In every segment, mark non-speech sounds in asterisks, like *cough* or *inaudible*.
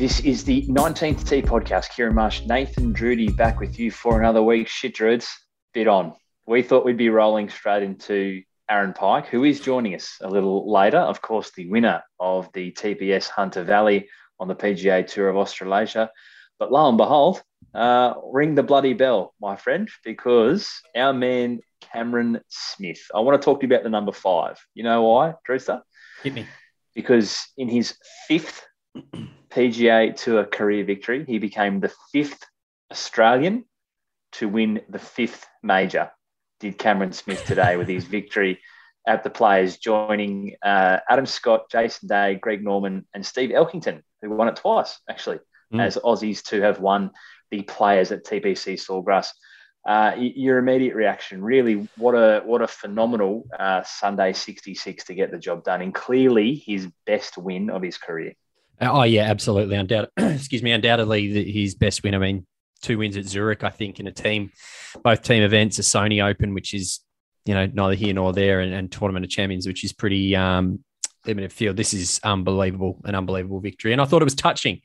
This is the 19th T podcast. Kieran Marsh, Nathan Drudy back with you for another week. Shit, Druids, bit on. We thought we'd be rolling straight into Aaron Pike, who is joining us a little later. Of course, the winner of the TPS Hunter Valley on the PGA Tour of Australasia. But lo and behold, uh, ring the bloody bell, my friend, because our man Cameron Smith. I want to talk to you about the number five. You know why, Drewster? Hit me. Because in his fifth PGA Tour career victory, he became the fifth Australian to win the fifth major. Did Cameron Smith today with his victory at the Players, joining uh, Adam Scott, Jason Day, Greg Norman, and Steve Elkington, who won it twice actually, mm. as Aussies to have won the Players at TPC Sawgrass. Uh, your immediate reaction, really, what a what a phenomenal uh, Sunday 66 to get the job done, and clearly his best win of his career. Oh yeah, absolutely, undoubtedly. *clears throat* excuse me, undoubtedly his best win. I mean, two wins at Zurich, I think, in a team, both team events, a Sony Open, which is you know neither here nor there, and, and Tournament of Champions, which is pretty um, limited field. This is unbelievable, an unbelievable victory, and I thought it was touching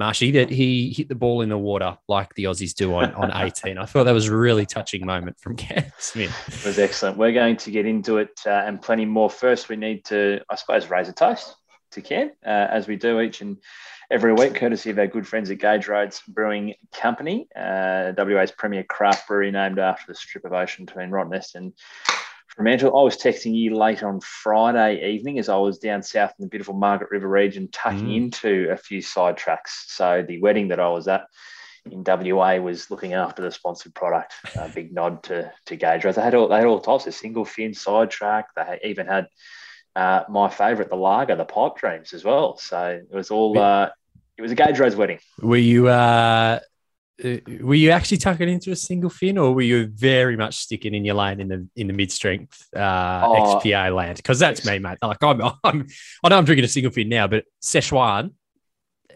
Marshy, that he hit the ball in the water like the Aussies do on, on *laughs* 18. I thought that was a really touching moment from *laughs* Cam Smith. It was excellent. We're going to get into it uh, and plenty more. First, we need to, I suppose, raise a toast to Cam, uh, as we do each and every week, courtesy of our good friends at Gage Roads Brewing Company, uh, WA's premier craft brewery named after the strip of ocean between Rottnest and Fremantle. I was texting you late on Friday evening as I was down south in the beautiful Margaret River region, tucking mm. into a few side tracks. So the wedding that I was at in WA was looking after the sponsored product. A big nod to to Gage. Roads. They had all they had all types of single fin side track. They even had uh, my favourite, the lager, the pipe dreams as well. So it was all. Uh, it was a Gage Roads wedding. Were you uh, uh, were you actually tucking into a single fin, or were you very much sticking in your lane in the in the mid strength uh, oh, XPA land? Because that's me, mate. Like I'm, *laughs* I'm, I know I'm drinking a single fin now, but Szechuan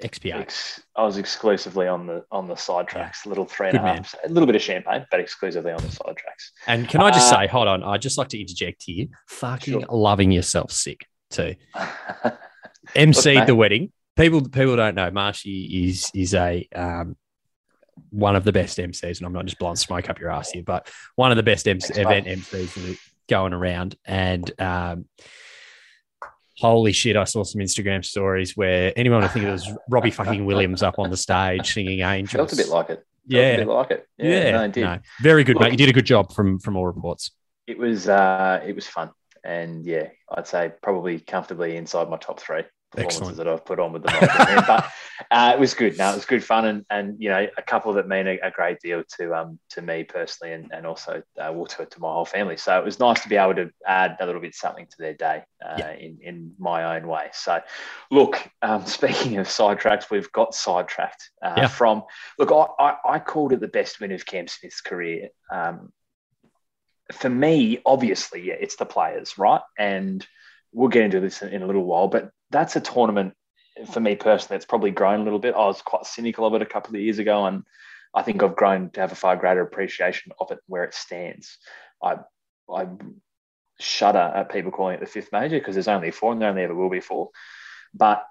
XPA. Ex- I was exclusively on the on the side tracks, yeah. little three and Good a half, man. a little bit of champagne, but exclusively on the side tracks. And can I just uh, say, hold on, I'd just like to interject here. Fucking sure. loving yourself sick too. *laughs* MC the wedding. People people don't know. Marshy is is a um, one of the best MCs, and I'm not just blowing smoke up your ass here, but one of the best MC, event MCs going around. And um, holy shit, I saw some Instagram stories where anyone would think it was Robbie fucking Williams up on the stage singing Angels. Felt a bit like it. Felt yeah, like it. Yeah, yeah. No, no, very good, Look, mate. You did a good job from from all reports. It was uh, it was fun, and yeah, I'd say probably comfortably inside my top three performances Excellent. that I've put on with the *laughs* but uh, it was good. Now it was good fun, and and you know a couple that mean a, a great deal to um to me personally, and and also uh, well, to to my whole family. So it was nice to be able to add a little bit something to their day uh, yeah. in in my own way. So look, um, *laughs* speaking of sidetracks, we've got sidetracked uh, yeah. from look. I, I, I called it the best win of Cam Smith's career. Um, for me, obviously, yeah, it's the players, right? And we'll get into this in, in a little while, but that's a tournament for me personally. It's probably grown a little bit. I was quite cynical of it a couple of years ago, and I think I've grown to have a far greater appreciation of it where it stands. I I shudder at people calling it the fifth major because there's only four and there only ever will be four. But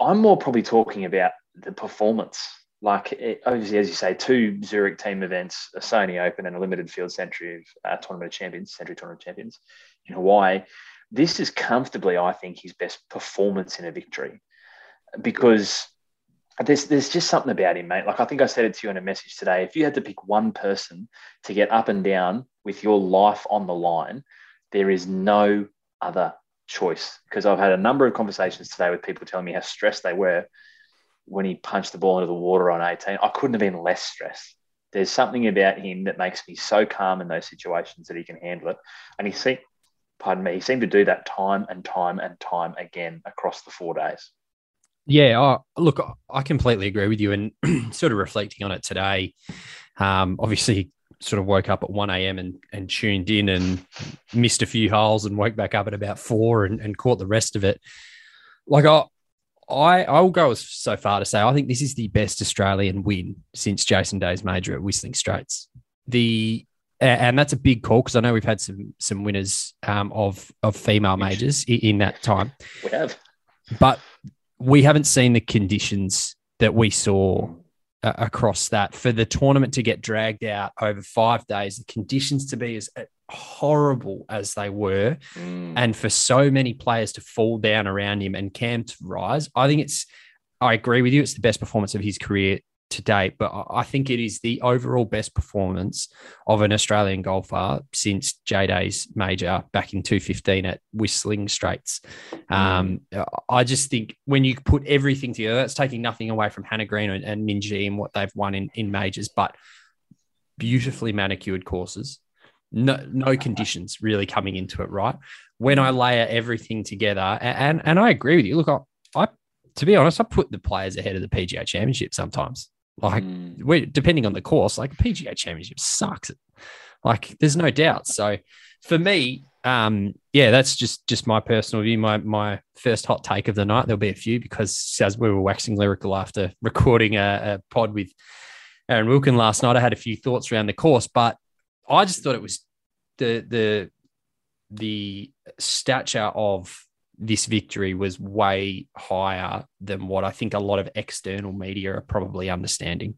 I'm more probably talking about the performance. Like it, obviously, as you say, two Zurich team events, a Sony Open and a limited field Sentry of uh, Tournament of Champions, Sentry Tournament of Champions in Hawaii this is comfortably, I think, his best performance in a victory because there's there's just something about him, mate. Like I think I said it to you in a message today. If you had to pick one person to get up and down with your life on the line, there is no other choice. Because I've had a number of conversations today with people telling me how stressed they were when he punched the ball into the water on 18. I couldn't have been less stressed. There's something about him that makes me so calm in those situations that he can handle it. And he seemed pardon me, he seemed to do that time and time and time again across the four days. Yeah, oh, look, I completely agree with you. And *clears throat* sort of reflecting on it today, um, obviously, sort of woke up at 1 a.m. And, and tuned in and missed a few holes and woke back up at about four and, and caught the rest of it. Like, I, I, I will go so far to say I think this is the best Australian win since Jason Day's major at Whistling Straits. The and that's a big call because I know we've had some some winners um, of of female majors in, in that time. We have, but we haven't seen the conditions that we saw uh, across that for the tournament to get dragged out over five days. The conditions to be as uh, horrible as they were, mm. and for so many players to fall down around him and Cam to rise. I think it's. I agree with you. It's the best performance of his career to date, but I think it is the overall best performance of an Australian golfer since J Day's major back in 2015 at Whistling Straits. Um, I just think when you put everything together, that's taking nothing away from Hannah Green and, and Minjee and what they've won in, in majors, but beautifully manicured courses. No, no conditions really coming into it, right? When I layer everything together, and, and, and I agree with you. Look, I, I to be honest, I put the players ahead of the PGA Championship sometimes. Like, mm. depending on the course, like PGA Championship sucks. Like, there's no doubt. So, for me, um, yeah, that's just just my personal view. My my first hot take of the night. There'll be a few because as we were waxing lyrical after *laughs* recording a, a pod with Aaron Wilkin last night, I had a few thoughts around the course, but I just thought it was the the the stature of this victory was way higher than what I think a lot of external media are probably understanding.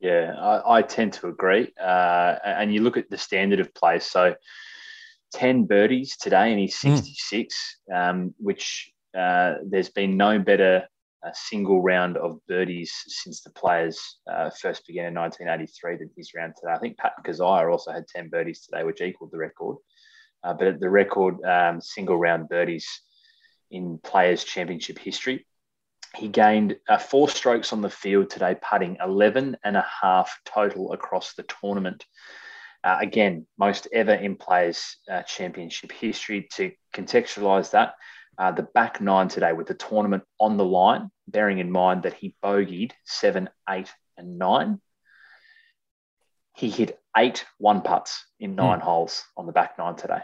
Yeah, I, I tend to agree. Uh, and you look at the standard of play. So 10 birdies today, and he's 66, mm. um, which uh, there's been no better a single round of birdies since the players uh, first began in 1983 than his round today. I think Pat Kazire also had 10 birdies today, which equaled the record. Uh, but the record um, single round birdies in Players Championship history. He gained uh, four strokes on the field today, putting 11 and a half total across the tournament. Uh, again, most ever in Players uh, Championship history. To contextualize that, uh, the back nine today with the tournament on the line, bearing in mind that he bogeyed seven, eight, and nine. He hit eight one putts in nine mm. holes on the back nine today.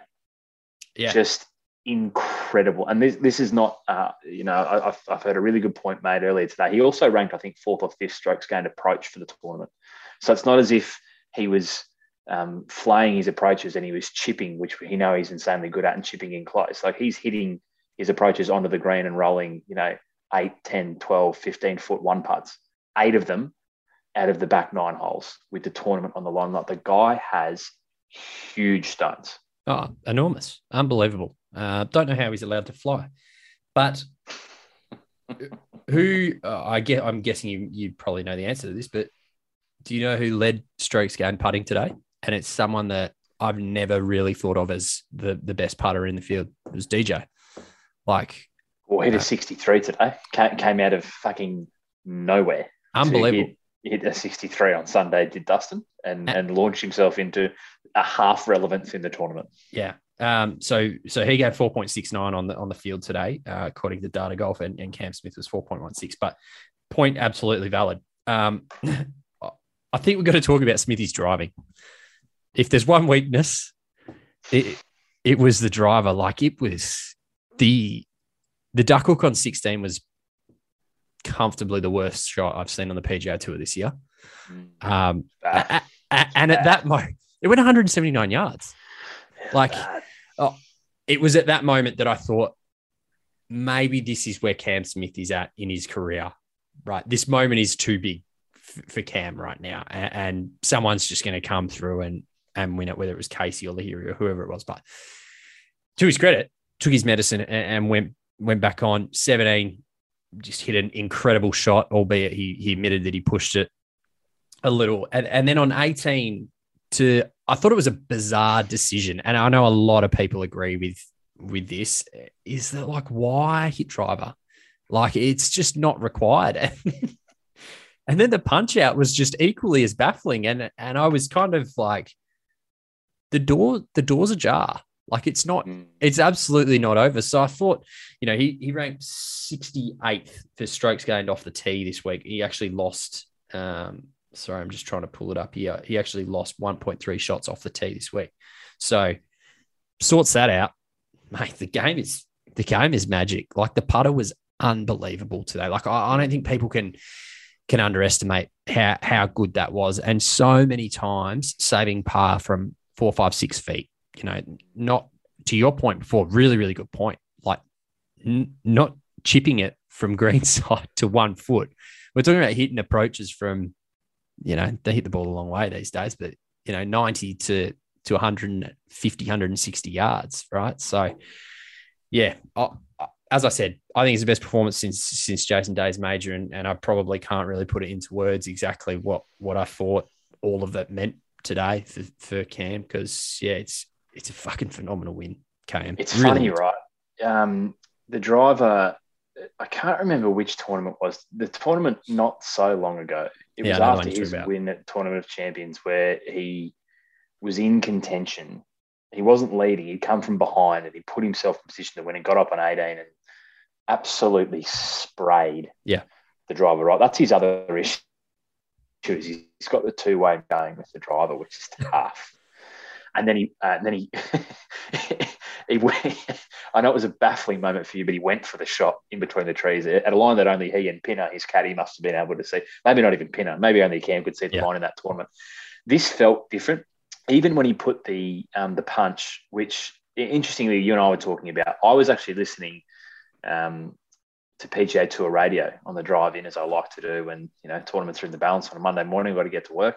Yeah. Just incredible. And this this is not, uh, you know, I, have I've heard a really good point made earlier today. He also ranked, I think, fourth or fifth strokes gained approach for the tournament. So it's not as if he was um, flaying his approaches and he was chipping, which he know he's insanely good at, and chipping in close. Like he's hitting his approaches onto the green and rolling, you know, 8, 10, 12, 15 foot one putts, eight of them out of the back nine holes with the tournament on the line. Like the guy has huge stones. Oh, enormous. Unbelievable. Uh, don't know how he's allowed to fly, but who uh, I get, I'm guessing you you probably know the answer to this, but do you know who led strokes gained putting today? And it's someone that I've never really thought of as the the best putter in the field. It was DJ. Like, well, hit a uh, 63 today. Came out of fucking nowhere. Unbelievable. Hit a 63 on Sunday. Did Dustin and and, and launched himself into a half relevance in the tournament. Yeah, um, so so he gave 4.69 on the on the field today, uh, according to Data Golf, and, and Cam Smith was 4.16. But point absolutely valid. Um, *laughs* I think we've got to talk about Smithy's driving. If there's one weakness, it it was the driver. Like it was the the duck hook on 16 was comfortably the worst shot I've seen on the PGA Tour this year. Mm. Um, and at that moment, it went 179 yards. Like oh, it was at that moment that I thought maybe this is where Cam Smith is at in his career. Right, this moment is too big f- for Cam right now, and, and someone's just going to come through and and win it, whether it was Casey or Lahiri or whoever it was. But to his credit, took his medicine and, and went went back on 17 just hit an incredible shot, albeit he he admitted that he pushed it a little. And, and then on 18 to I thought it was a bizarre decision, and I know a lot of people agree with with this. Is that like why hit driver? Like it's just not required. and *laughs* and then the punch out was just equally as baffling, and and I was kind of like, the door the door's ajar. Like it's not, mm. it's absolutely not over. So I thought, you know, he he ranked 68th for strokes gained off the tee this week. He actually lost. Um, sorry, I'm just trying to pull it up here. He actually lost 1.3 shots off the tee this week. So sorts that out, mate. The game is the game is magic. Like the putter was unbelievable today. Like I, I don't think people can can underestimate how how good that was. And so many times saving par from four, five, six feet. You know, not to your point before. Really, really good point. Like n- not chipping it from *laughs* greenside to one foot. We're talking about hitting approaches from, you know, they hit the ball a long way these days, but you know, 90 to to 150, 160 yards, right? So, yeah, I, as I said, I think it's the best performance since since Jason Day's major, and, and I probably can't really put it into words exactly what what I thought all of that meant today for, for Cam because yeah, it's it's a fucking phenomenal win, Cam. It's really funny, right? Um, the driver, I can't remember which tournament was. The tournament not so long ago. It yeah, was after his win at Tournament of Champions where he was in contention. He wasn't leading. He'd come from behind and he put himself in position to win and got up on 18 and absolutely sprayed yeah. the driver right. That's his other issue. He's got the two way going with the driver, which is tough. And then he, uh, and then he, *laughs* he, went, *laughs* I know it was a baffling moment for you, but he went for the shot in between the trees at a line that only he and Pinner, his caddy, must have been able to see. Maybe not even Pinner, maybe only Cam could see the yeah. line in that tournament. This felt different, even when he put the um, the punch, which interestingly you and I were talking about. I was actually listening um, to PGA Tour radio on the drive in, as I like to do when you know tournaments are in the balance on a Monday morning. I've got to get to work,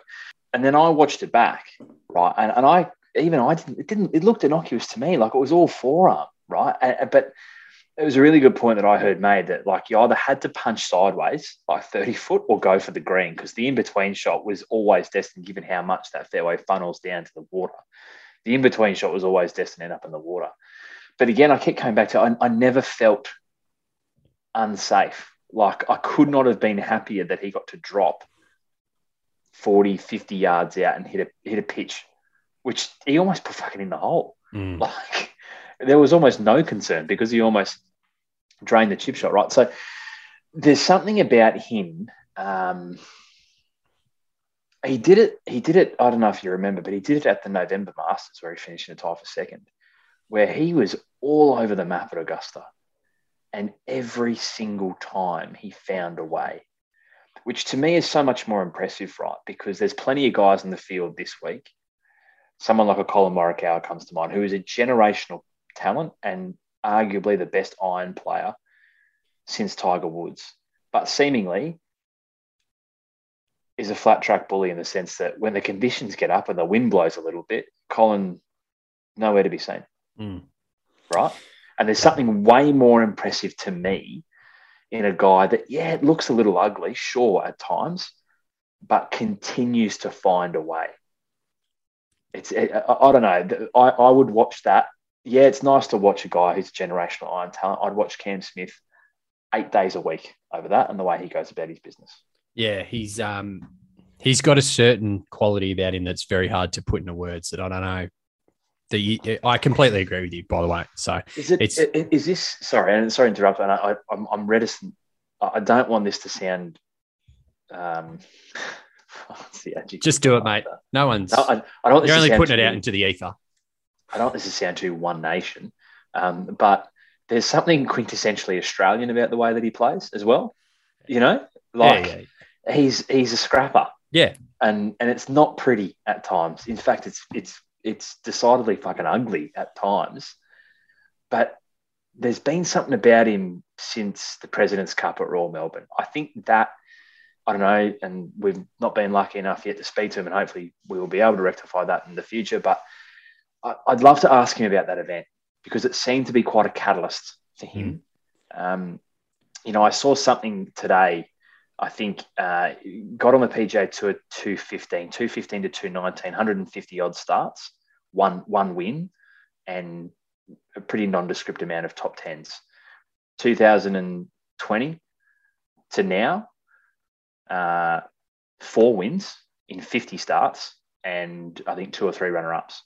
and then I watched it back, right? And, and I even I didn't. It didn't. It looked innocuous to me, like it was all forearm, right? And, but it was a really good point that I heard made that like you either had to punch sideways like 30 foot or go for the green because the in between shot was always destined, given how much that fairway funnels down to the water. The in between shot was always destined to end up in the water. But again, I kept coming back to I, I never felt unsafe. Like I could not have been happier that he got to drop 40, 50 yards out and hit a hit a pitch, which he almost put fucking in the hole. Mm. Like there was almost no concern because he almost drained the chip shot, right? So there's something about him. Um, he did it. He did it. I don't know if you remember, but he did it at the November Masters where he finished in a tie for second where he was all over the map at Augusta. And every single time he found a way, which to me is so much more impressive, right? Because there's plenty of guys in the field this week. Someone like a Collin Morikawa comes to mind, who is a generational talent and arguably the best iron player since Tiger Woods, but seemingly is a flat track bully in the sense that when the conditions get up and the wind blows a little bit, Colin nowhere to be seen. Mm. Right. And there's something way more impressive to me in a guy that, yeah, it looks a little ugly, sure, at times, but continues to find a way. It's, I, I don't know. I, I would watch that. Yeah, it's nice to watch a guy who's generational iron talent. I'd watch Cam Smith eight days a week over that and the way he goes about his business. Yeah, he's um he's got a certain quality about him that's very hard to put into words that I don't know the I completely agree with you. By the way, so is it it's, is this sorry and sorry to interrupt, and I, I'm I'm reticent. I don't want this to sound. Um, *laughs* *laughs* Just do it, mate. No one's. No, I, I don't You're only putting too, it out into the ether. I don't want this to sound too one nation, um, but there's something quintessentially Australian about the way that he plays as well. You know, like yeah, yeah. he's he's a scrapper. Yeah, and and it's not pretty at times. In fact, it's it's it's decidedly fucking ugly at times. But there's been something about him since the President's Cup at Royal Melbourne. I think that I don't know, and we've not been lucky enough yet to speak to him, and hopefully we will be able to rectify that in the future. But I'd love to ask him about that event because it seemed to be quite a catalyst for him. Mm. Um, you know, I saw something today. I think uh, got on the PGA Tour 215, 215 to 219, 150 odd starts one one win and a pretty nondescript amount of top tens. 2020 to now, uh, four wins in 50 starts and I think two or three runner ups.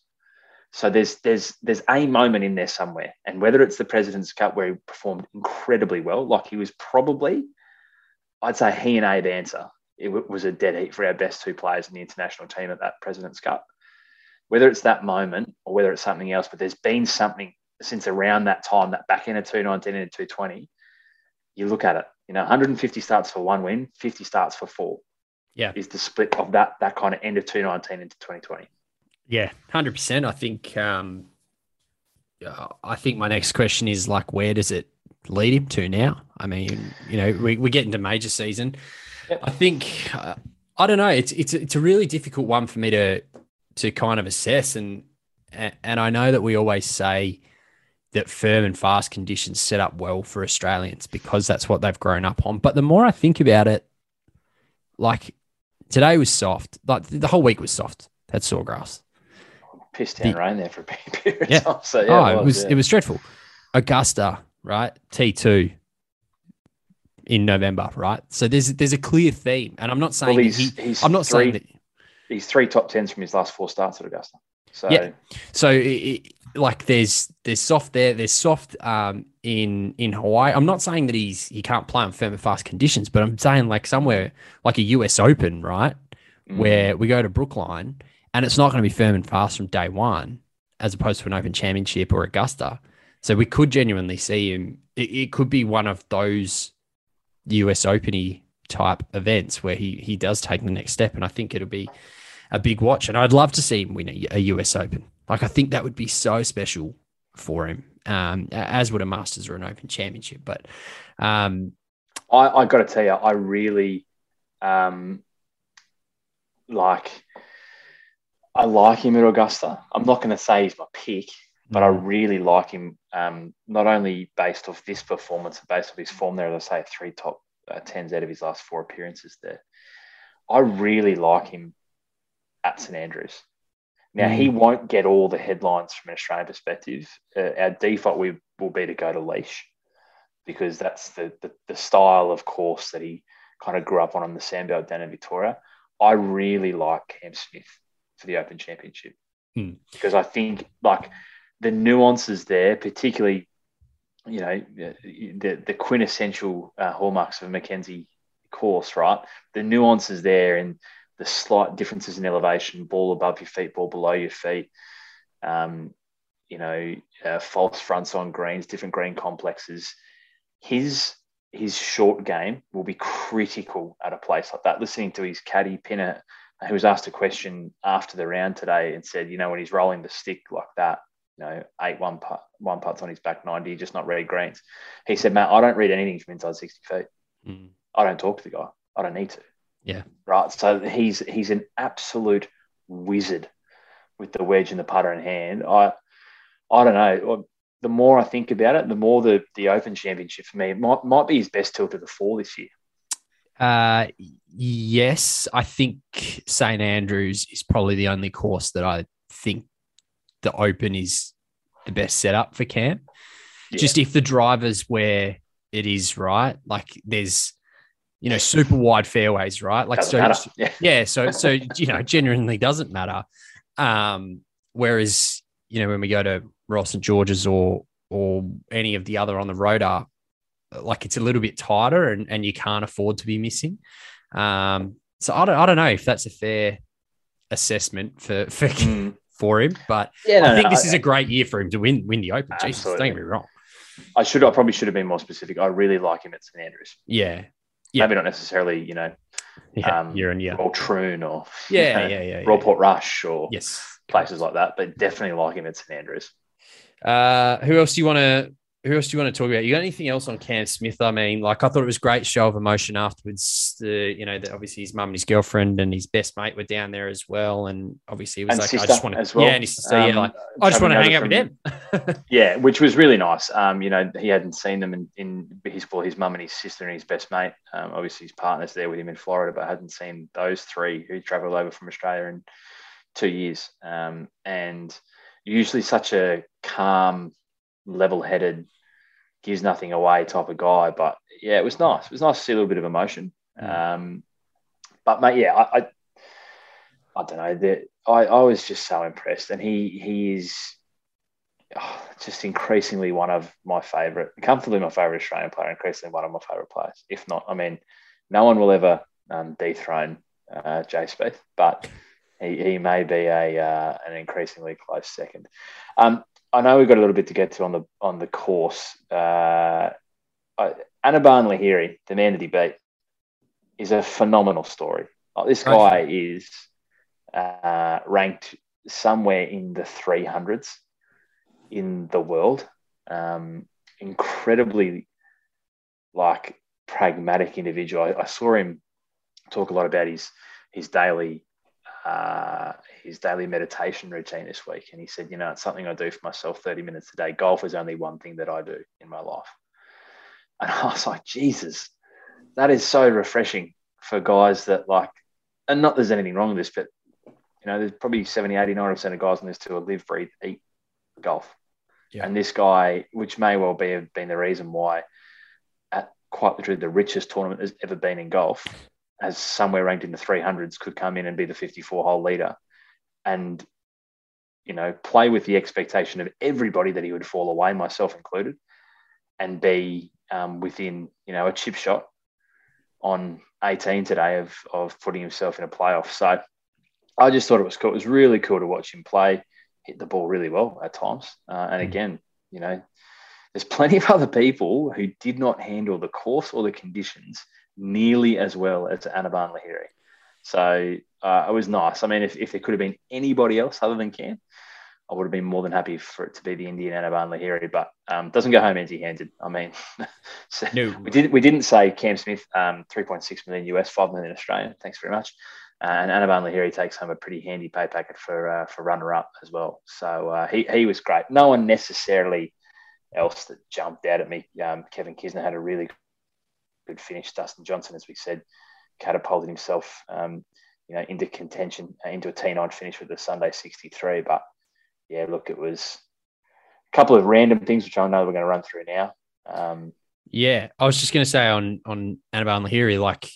So there's there's there's a moment in there somewhere, and whether it's the President's Cup where he performed incredibly well, like he was probably, I'd say he and Abe Ancer, it was a dead heat for our best two players in the international team at that President's Cup. Whether it's that moment or whether it's something else, but there's been something since around that time, that back end of 219 and 220. You look at it, you know, 150 starts for one win, 50 starts for four. Yeah, is the split of that that kind of end of 2019 into 2020. Yeah, hundred percent. I think. Um, I think my next question is like, where does it lead him to now? I mean, you know, we we get into major season. Yep. I think uh, I don't know. It's it's it's a really difficult one for me to to kind of assess, and and I know that we always say that firm and fast conditions set up well for Australians because that's what they've grown up on. But the more I think about it, like today was soft. Like the whole week was soft. That sawgrass pissed down the, rain there for a *laughs* period yeah. of time. So yeah, oh, it was, it was, yeah. it was dreadful. Augusta, right? T two in November, right? So there's there's a clear theme, and I'm not saying well, he's, he, he's I'm not three, saying that he's three top tens from his last four starts at Augusta. So yeah, so it, like there's there's soft there, there's soft um in in Hawaii. I'm not saying that he's he can't play on firm and fast conditions, but I'm saying like somewhere like a US Open, right, mm. where we go to Brookline and it's not going to be firm and fast from day one, as opposed to an Open Championship or Augusta. So we could genuinely see him. It, it could be one of those US Openy type events where he he does take the next step, and I think it'll be a big watch. And I'd love to see him win a, a US Open. Like I think that would be so special for him, um, as would a Masters or an Open Championship. But um, I, I got to tell you, I really um, like I like him at Augusta. I'm not going to say he's my pick, but I mm. really like him. Um, not only based off this performance, based off his form there. As I say, three top uh, tens out of his last four appearances there. I really like him at St Andrews. Now mm. he won't get all the headlines from an Australian perspective. Uh, our default we will be to go to Leish because that's the, the, the style of course that he kind of grew up on on the sandbelt down in Victoria. I really like Cam Smith for the Open Championship hmm. because I think like the nuances there, particularly you know the the quintessential uh, hallmarks of a Mackenzie course, right? The nuances there and the slight differences in elevation, ball above your feet, ball below your feet. Um, you know, uh, false fronts on greens, different green complexes. His his short game will be critical at a place like that. Listening to his caddy Pinner he was asked a question after the round today and said, you know, when he's rolling the stick like that, you know, eight one putt, one putts on his back ninety, just not read greens. He said, Matt, I don't read anything from inside sixty feet. Mm. I don't talk to the guy. I don't need to. Yeah. Right. So he's he's an absolute wizard with the wedge and the putter in hand. I I don't know. The more I think about it, the more the the Open Championship for me might might be his best tilt of the four this year. Uh, yes, I think St Andrews is probably the only course that I think the Open is the best setup for Cam. Yeah. Just if the drivers where it is right, like there's you know super wide fairways, right? Like doesn't so, yeah. yeah. So so you know genuinely doesn't matter. Um, whereas you know when we go to Royal St George's or or any of the other on the road are like it's a little bit tighter and, and you can't afford to be missing. Um, so I don't, I don't know if that's a fair assessment for for, mm. for him, but yeah, no, I think no, this I, is a great year for him to win win the Open. Jesus, don't get me wrong. I should I probably should have been more specific. I really like him at St Andrews. Yeah. Yeah. Maybe not necessarily, you know, yeah, um, year and year. Or Troon or yeah, you know, yeah, yeah, Portrush or yes, places like that. But definitely like him at St Andrews. Uh, who else do you want to who else do you want to talk about? You got anything else on Cam Smith? I mean, like I thought it was great show of emotion afterwards. The you know, the, obviously his mum and his girlfriend and his best mate were down there as well, and obviously he was and like, I just want to, well. yeah, and his sister, um, yeah, like I just want to hang out with them. *laughs* yeah, which was really nice. Um, you know, he hadn't seen them in, in his well, his mum and his sister and his best mate. Um, obviously his partner's there with him in Florida, but hadn't seen those three who travelled over from Australia in two years. Um, and usually such a calm, level-headed gives nothing away type of guy. But yeah, it was nice. It was nice to see a little bit of emotion. Mm. Um, but mate, yeah, I, I, I don't know. That I, I was just so impressed, and he he is oh, just increasingly one of my favourite, comfortably my favourite Australian player, increasingly one of my favourite players. If not, I mean, no one will ever um, dethrone uh, Jay Spieth, but he, he may be a uh, an increasingly close second. Um, I know we've got a little bit to get to on the on the course. Uh, I, Anirban Lahiri, the man that he beat, is a phenomenal story. Like, this guy is uh, ranked somewhere in the 300s in the world. Um, incredibly like pragmatic individual. I, I, saw him talk a lot about his his daily uh, his daily meditation routine this week, and he said, you know, it's something I do for myself, thirty minutes a day. Golf is only one thing that I do in my life, *laughs* and I was like, Jesus, that is so refreshing for guys that like, and not there's anything wrong with this, but you know, there's probably 70, 89 percent of guys on this tour live, breathe, eat golf. Yeah. And this guy, which may well be have been the reason why at quite literally the richest tournament has ever been in golf, as somewhere ranked in the 300s, could come in and be the 54 hole leader and, you know, play with the expectation of everybody that he would fall away, myself included, and be um, within, you know, a chip shot on 18 today of, of putting himself in a playoff. So I just thought it was cool. It was really cool to watch him play hit the ball really well at times. Uh, and mm. again, you know, there's *laughs* plenty of other people who did not handle the course or the conditions nearly as well as Anirban Lahiri. So uh, it was nice. I mean, if, if there could have been anybody else other than Cam, I would have been more than happy for it to be the Indian Anirban Lahiri, but um, doesn't go home empty-handed. I mean, *laughs* so no. we did we didn't say Cam Smith, um, 3.6 million US, 5 million Australian. Thanks very much. Uh, and Anirban Lahiri takes home a pretty handy pay packet for uh, for runner up as well. So uh, he he was great. No one necessarily else that jumped out at me. Um, Kevin Kisner had a really good finish. Dustin Johnson, as we said, catapulted himself, um, you know, into contention, uh, into a T9 finish with the Sunday 63. But yeah, look, it was a couple of random things which I know we're going to run through now. Um, yeah, I was just going to say on on Anirban Lahiri, like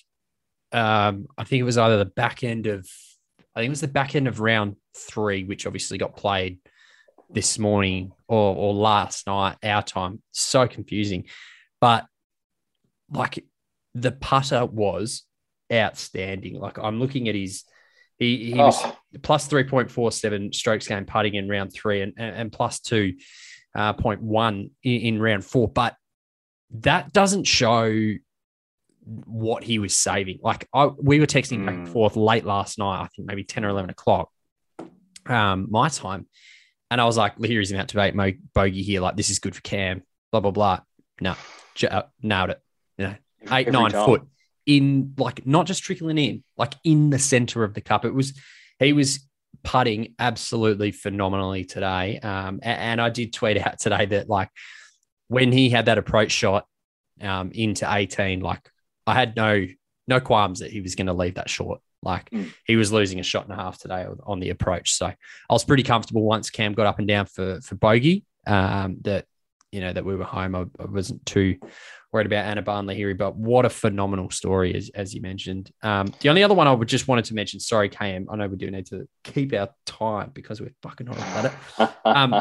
um, I think it was either the back end of, I think it was the back end of round three, which obviously got played this morning or, or last night, our time. So confusing. But like the putter was outstanding. Like I'm looking at his, he, he oh. was plus 3.47 strokes game putting in round three and, and, plus 2.1 uh, in, in round four. But that doesn't show what he was saving. Like I, we were texting mm. back and hmm. forth late last night, I think maybe 10 or 11 o'clock, um, my time. And I was like, here is about to make Mo bogey here. Like, this is good for Cam, blah, blah, blah. No, uh, nailed it. You know, eight, Every nine time. foot in, like, not just trickling in, like in the center of the cup. It was, he was putting absolutely phenomenally today. Um, and, and I did tweet out today that, like, when he had that approach shot um, into 18, like, I had no no qualms that he was going to leave that short. Like mm. he was losing a shot and a half today on the approach. So I was pretty comfortable once Cam got up and down for for bogey. Um, that you know that we were home. I, I wasn't too worried about Anirban Lahiri, but what a phenomenal story as as you mentioned. Um, the only other one I would just wanted to mention. Sorry, Cam. I know we do need to keep our time because we're fucking hot about it. Um,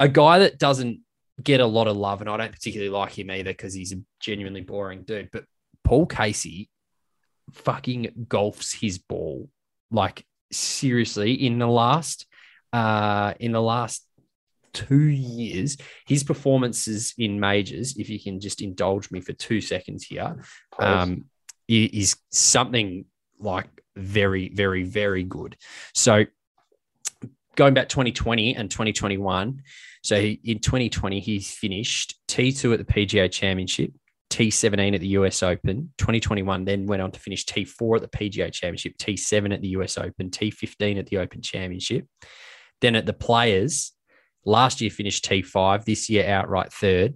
a guy that doesn't get a lot of love, and I don't particularly like him either because he's a genuinely boring dude. But Paul Casey fucking golfs his ball. Like seriously, in the last uh in the last two years, his performances in majors, if you can just indulge me for two seconds here, um, is something like very, very, very good. So going back 2020 and 2021. So in 2020, he finished T2 at the PGA Championship, T17 at the US Open. 2021 then went on to finish T4 at the PGA Championship, T7 at the US Open, T15 at the Open Championship. Then at the Players, last year finished T5, this year outright third.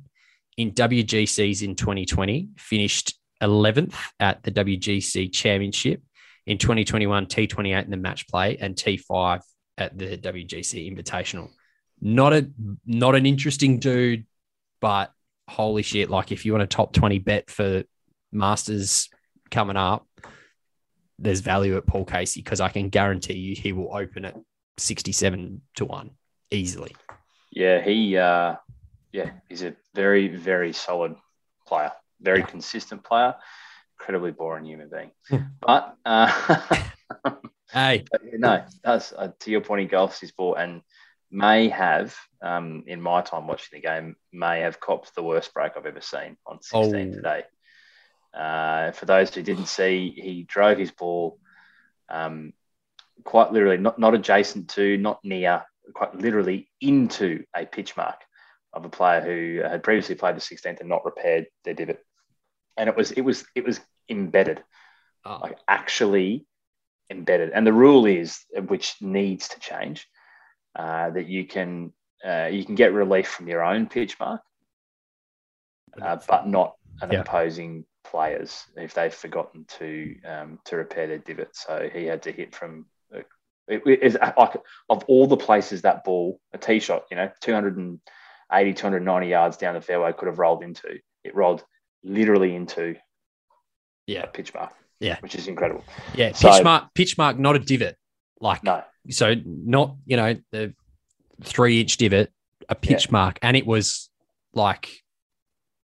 In WGCs in 2020, finished 11th at the WGC Championship. In 2021, T28 in the match play and T5 at the WGC Invitational. Not a not an interesting dude, but holy shit, like if you want a top 20 bet for Masters coming up, there's value at Paul Casey because I can guarantee you he will open at 67 to 1 easily. Yeah, he uh yeah, he's a very, very solid player, very yeah. consistent player, incredibly boring human being. *laughs* But uh *laughs* hey, no, that's uh, to your point, he golfs his ball and may have, um, in my time watching the game, may have copped the worst break I've ever seen on 16 oh. today. Uh, for those who didn't see, he drove his ball um, quite literally, not, not adjacent to, not near, quite literally into a pitch mark of a player who had previously played the 16th and not repaired their divot. And it was it was it was embedded, oh. like actually embedded. And the rule is, which needs to change, uh, that you can uh, you can get relief from your own pitch mark, uh, but not an yeah. opposing players if they've forgotten to um, to repair their divot. So he had to hit from it, it, like of all the places that ball a tee shot, you know, 280, 290 yards down the fairway could have rolled into. It rolled literally into yeah pitch mark. Yeah, which is incredible. Yeah, pitch mark, pitch mark, not a divot. Like no, so not you know the three inch divot, a pitch yeah. mark, and it was like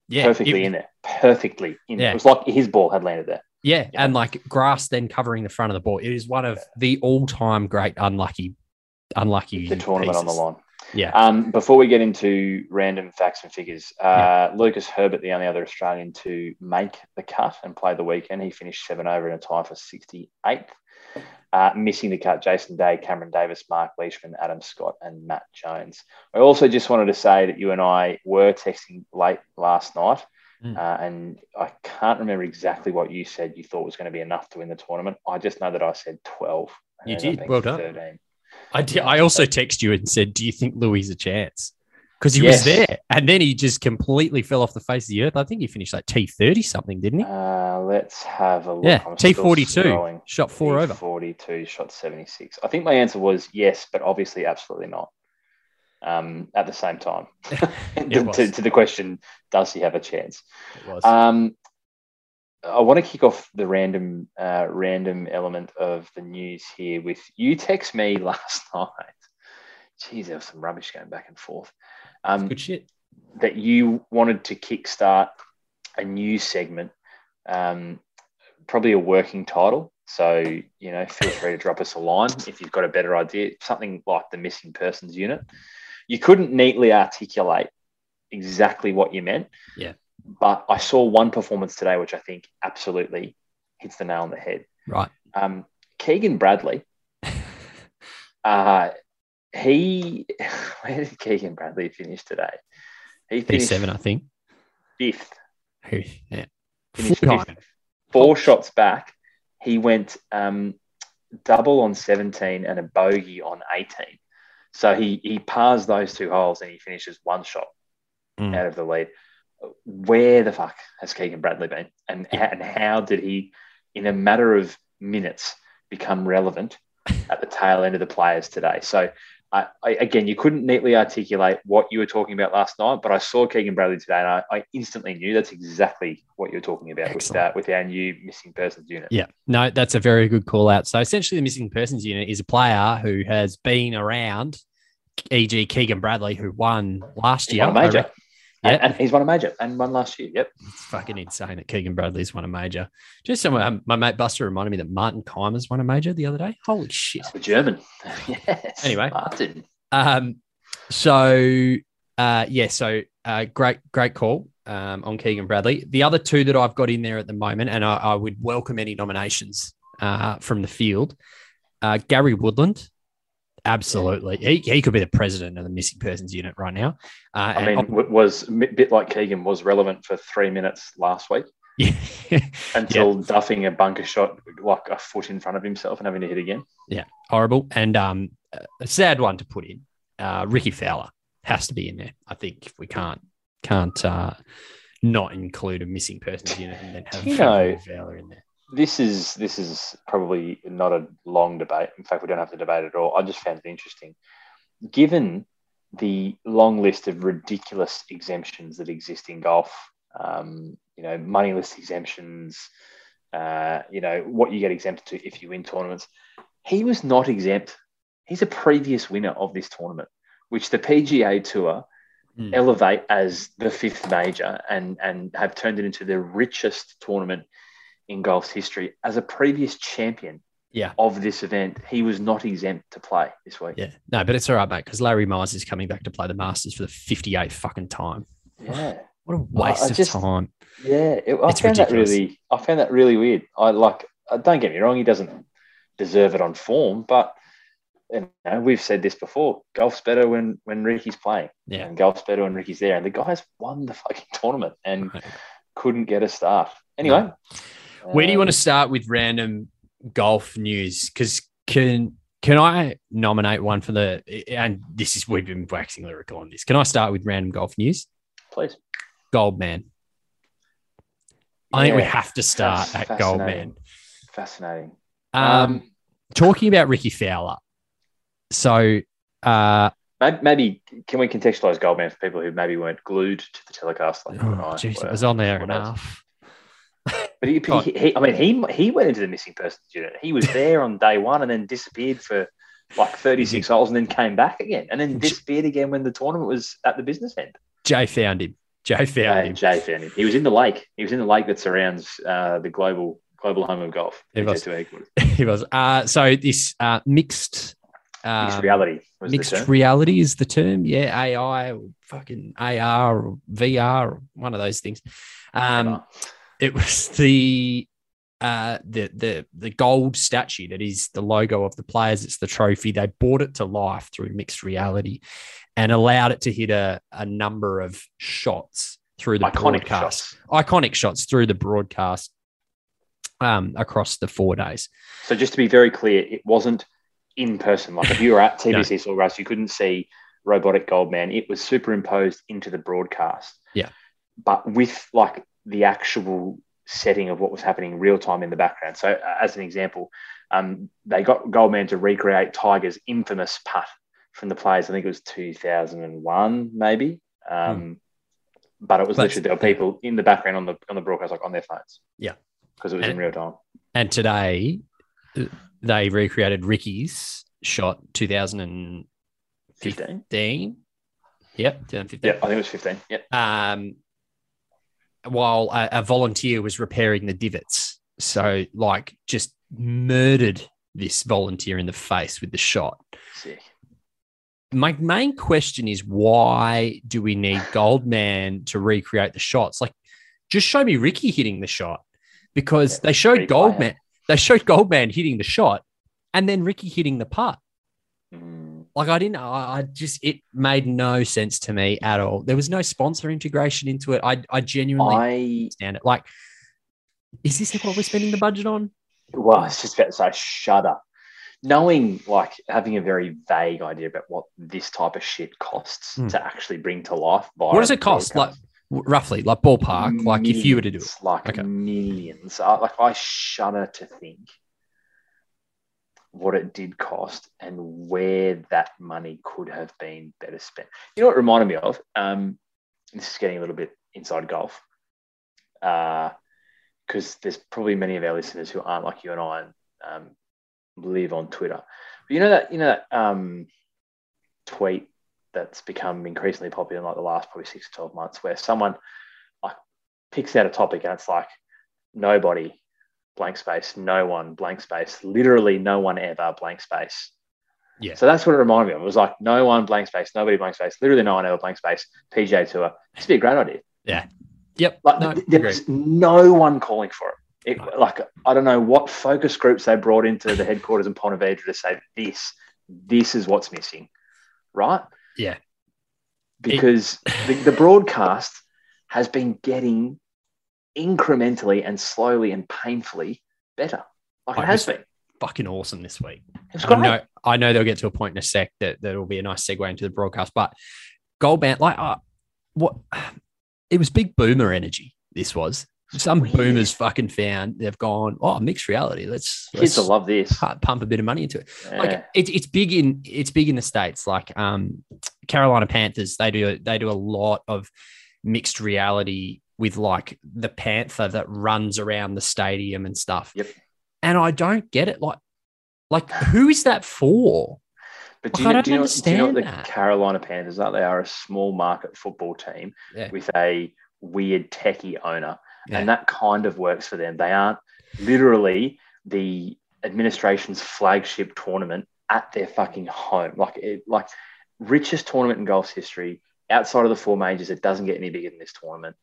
yeah, perfectly it, in there, perfectly in. Yeah. It was like his ball had landed there. Yeah, yeah, and like grass then covering the front of the ball. It is one of the all-time great unlucky, unlucky the tournament pieces. on the line. Yeah. Um, before we get into random facts and figures, uh, yeah. Lucas Herbert, the only other Australian to make the cut and play the weekend, he finished seven over in a tie for 68th. Uh, missing the cut, Jason Day, Cameron Davis, Marc Leishman, Adam Scott, and Matt Jones. I also just wanted to say that you and I were texting late last night, mm. uh, and I can't remember exactly what you said you thought was going to be enough to win the tournament. I just know that I said 12. You did. Well done. 13. I did. I also texted you and said, "Do you think Louis a chance?" because he yes. was there, and then he just completely fell off the face of the earth. I think he finished like T thirty something, didn't he? Uh, let's have a look. Yeah, T forty two shot four over. Forty two shot seventy six. I think my answer was yes, but obviously absolutely not. Um, at the same time, *laughs* *laughs* to, to, to, the question, does he have a chance? Um, I want to kick off the random uh, random element of the news here with you. Text me *laughs* last night. Geez, there was some rubbish going back and forth. Um, good shit. That you wanted to kickstart a new segment, um, probably a working title. So, you know, feel free to drop us a line if you've got a better idea, something like the missing persons unit. You couldn't neatly articulate exactly what you meant. Yeah. But I saw one performance today, which I think absolutely hits the nail on the head. Right. Um, Keegan Bradley, *laughs* uh, he *laughs* where did Keegan Bradley finish today? He finished seven, I think. Fifth. Yeah. Finished fifth. Four shots back. He went um, double on 17 and a bogey on 18. So he he pars those two holes and he finishes one shot mm. out of the lead. Where the fuck has Keegan Bradley been? And, yeah. and how did he, in a matter of minutes, become relevant at the tail end of the players today? So I, I, again, you couldn't neatly articulate what you were talking about last night, but I saw Keegan Bradley today, and I, I instantly knew that's exactly what you're talking about with that with our new missing persons unit. Yeah, no, that's a very good call out. So essentially, the missing persons unit is a player who has been around, e.g., Keegan Bradley, who won last year. Won a major. Yeah. And, he's won a major and won last year. Yep. It's fucking insane that Keegan Bradley's won a major. Just um, my mate Buster reminded me that Martin Kaymer's won a major the other day. Holy shit. The German. *laughs* yes. Anyway. Martin. Um, so, uh, yeah, so uh, great, great call um, on Keegan Bradley. The other two that I've got in there at the moment, and I, I would welcome any nominations uh, from the field uh, Gary Woodland Absolutely. He, he could be the president of the missing persons unit right now. Uh, I mean, was a bit like Keegan was relevant for three minutes last week. *laughs* Yeah. until yeah. duffing a bunker shot like a foot in front of himself and having to hit again. Yeah. Horrible. And um, a sad one to put in. Uh, Rickie Fowler has to be in there. I think if we can't can't uh, not include a missing persons unit and then have you know, Fowler in there this is this is probably not a long debate. In fact, we don't have to debate it at all. I just found it interesting, given the long list of ridiculous exemptions that exist in golf. Um, you know, money list exemptions, uh, you know, what you get exempted to if you win tournaments. He was not exempt. He's a previous winner of this tournament, which the PGA Tour Mm. elevate as the fifth major and, and have turned it into the richest tournament in golf's history. As a previous champion Yeah. of this event, he was not exempt to play this week. Yeah. No, but it's all right, mate, because Larry Mize is coming back to play the Masters for the 58th fucking time. Yeah. What a waste I of just- time. Yeah, it, I It's found that really. I found that really weird. I like. uh, Don't get me wrong; he doesn't deserve it on form, but you know, we've said this before. Golf's better when when Rickie's playing, Yeah. and golf's better when Rickie's there. And the guys won the fucking tournament and Right. couldn't get a start. Anyway, Where do you um, want to start with random golf news? Because can can I nominate one for the and this is we've been waxing lyrical on this. Can I start with random golf news? Please. Goldman. I think we have to start at Goldman. Fascinating. Um, talking about Rickie Fowler. So uh Maybe, can we contextualize Goldman for people who maybe weren't glued to the telecast? Like oh, I geez, it was on there enough. But he, he, he, I mean, he he went into the missing persons unit. He was there on day one and then disappeared for like 36 holes and then came back again and then disappeared again when the tournament was at the business end. Jay found him. Jay found him. Jay found him. He was in the lake. He was in the lake that surrounds uh, the global global home of golf. He was. *laughs* He was. Uh, so this uh, mixed um, Mixed reality was mixed the term. reality is the term. Yeah, AI or fucking AR or VR or one of those things. Um, it was the uh the the the gold statue that is the logo of the players. It's the trophy. They brought it to life through mixed reality and allowed it to hit a, a number of shots through the Iconic broadcast. shots. Iconic shots through the broadcast um across the four days. So just to be very clear, it wasn't in person. Like if you were at *laughs* TPC Sawgrass, you couldn't see robotic Goldman. It was superimposed into the broadcast. Yeah. But with like the actual setting of what was happening real time in the background. So uh, as an example, um, they got Goldman to recreate Tiger's infamous putt from the players. I think it was 2001, maybe. Um, But it was But- literally there were people in the background on the on the broadcast, like on their phones. Yeah. because it was And- in real time. And today uh, they recreated Rickie's shot 2015. 15. Yep, 2015. Yeah, I think it was 15. Yeah. um, while a, a volunteer was repairing the divots. So, like, just murdered this volunteer in the face with the shot. Sick. My main question is why do we need *sighs* Goldman to recreate the shots? Like, just show me Rickie hitting the shot because Yeah, they showed Goldman. They showed Goldman hitting the shot and then Rickie hitting the putt. Mm. Like I didn't, I, I just it made no sense to me at all. There was no sponsor integration into it. I, I genuinely I understand it. Like, is this what we're spending the budget on? well, it's just about to say shudder. Knowing like having a very vague idea about what this type of shit costs Hmm. to actually bring to life. Via What does it cost? Like roughly, like ballpark. Like if you were to do it, like Okay. millions. I, like I shudder to think what it did cost and where that money could have been better spent. You know what it reminded me of? Um, this is getting a little bit inside golf. Because there's probably many of our listeners who aren't like you and I and um, live on Twitter. But you know that you know that um, tweet that's become increasingly popular in like the last probably six to twelve months, where someone like picks out a topic and it's like nobody blank space, no one blank space, literally no one ever blank space. Yeah. So that's what it reminded me of. It was like no one blank space, nobody blank space, literally no one ever blank space. PGA Tour. It's be a great idea. Yeah. Yep. Like no, th- there's no one calling for it. it. Like I don't know what focus groups they brought into the headquarters in Ponte Vedra to say this, this is what's missing, right? Yeah. Because the, the broadcast has been getting incrementally and slowly and painfully better. Like I it has been. fucking awesome this week. It's I know, I know they'll get to a point in a sec that that will be a nice segue into the broadcast. But Goldman, like, uh, what? *sighs* It was big boomer energy. This was some Weird. boomers fucking found they've gone. Oh, mixed reality. Let's Kids let's love this. pump a bit of money into it. Yeah. Like it's it's big in it's big in the states. Like um, Carolina Panthers, they do they do a lot of mixed reality with like the panther that runs around the stadium and stuff. Yep. And I don't get it. Like, like who is that for? But do Like, you, know, do, you know, don't you know what the that. Carolina Panthers are? They are a small market football team Yeah. with a weird techie owner. Yeah. And that kind of works for them. They aren't literally the administration's flagship tournament at their fucking home. Like it, like richest tournament in golf's history. Outside of the four majors, it doesn't get any bigger than this tournament.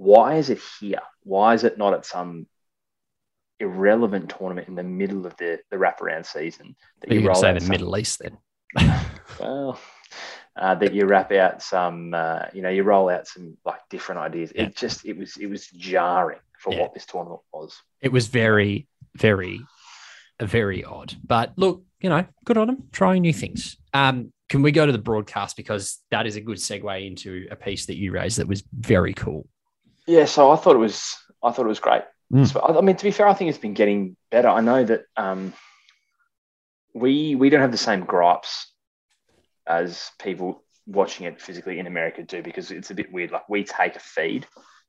Why is it here? Why is it not at some irrelevant tournament in the middle of the, the wraparound season that You're going to say the some- Middle East then. *laughs* well, uh, that you wrap out some, uh, you know, you roll out some like different ideas. Yeah. It just, it was, it was jarring for Yeah. what this tournament was. It was very, very, very odd. But look, you know, good on them trying new things. Um, can we go to the broadcast because that is a good segue into a piece that you raised that was very cool. Yeah, so I thought it was, I thought it was great. Mm. So, I I mean, to be fair, I think it's been getting better. I know that um, we we don't have the same gripes as people watching it physically in America do because it's a bit weird. Like we take a feed,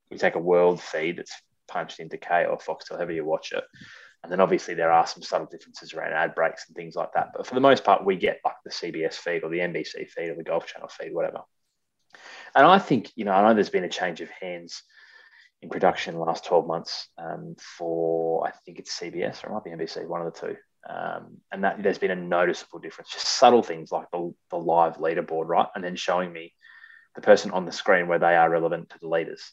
we take a world feed that's punched into Kayo or Foxtel, however you watch it. And then obviously there are some subtle differences around ad breaks and things like that. But for the most part, we get like the CBS feed or the NBC feed or the Golf Channel feed, whatever. And I think, you know, I know there's been a change of hands in production last 12 months um, for, I think it's CBS or it might be NBC, one of the two. Um, and that there's been a noticeable difference, just subtle things like the, the live leaderboard, right? And then showing me the person on the screen where they are relevant to the leaders.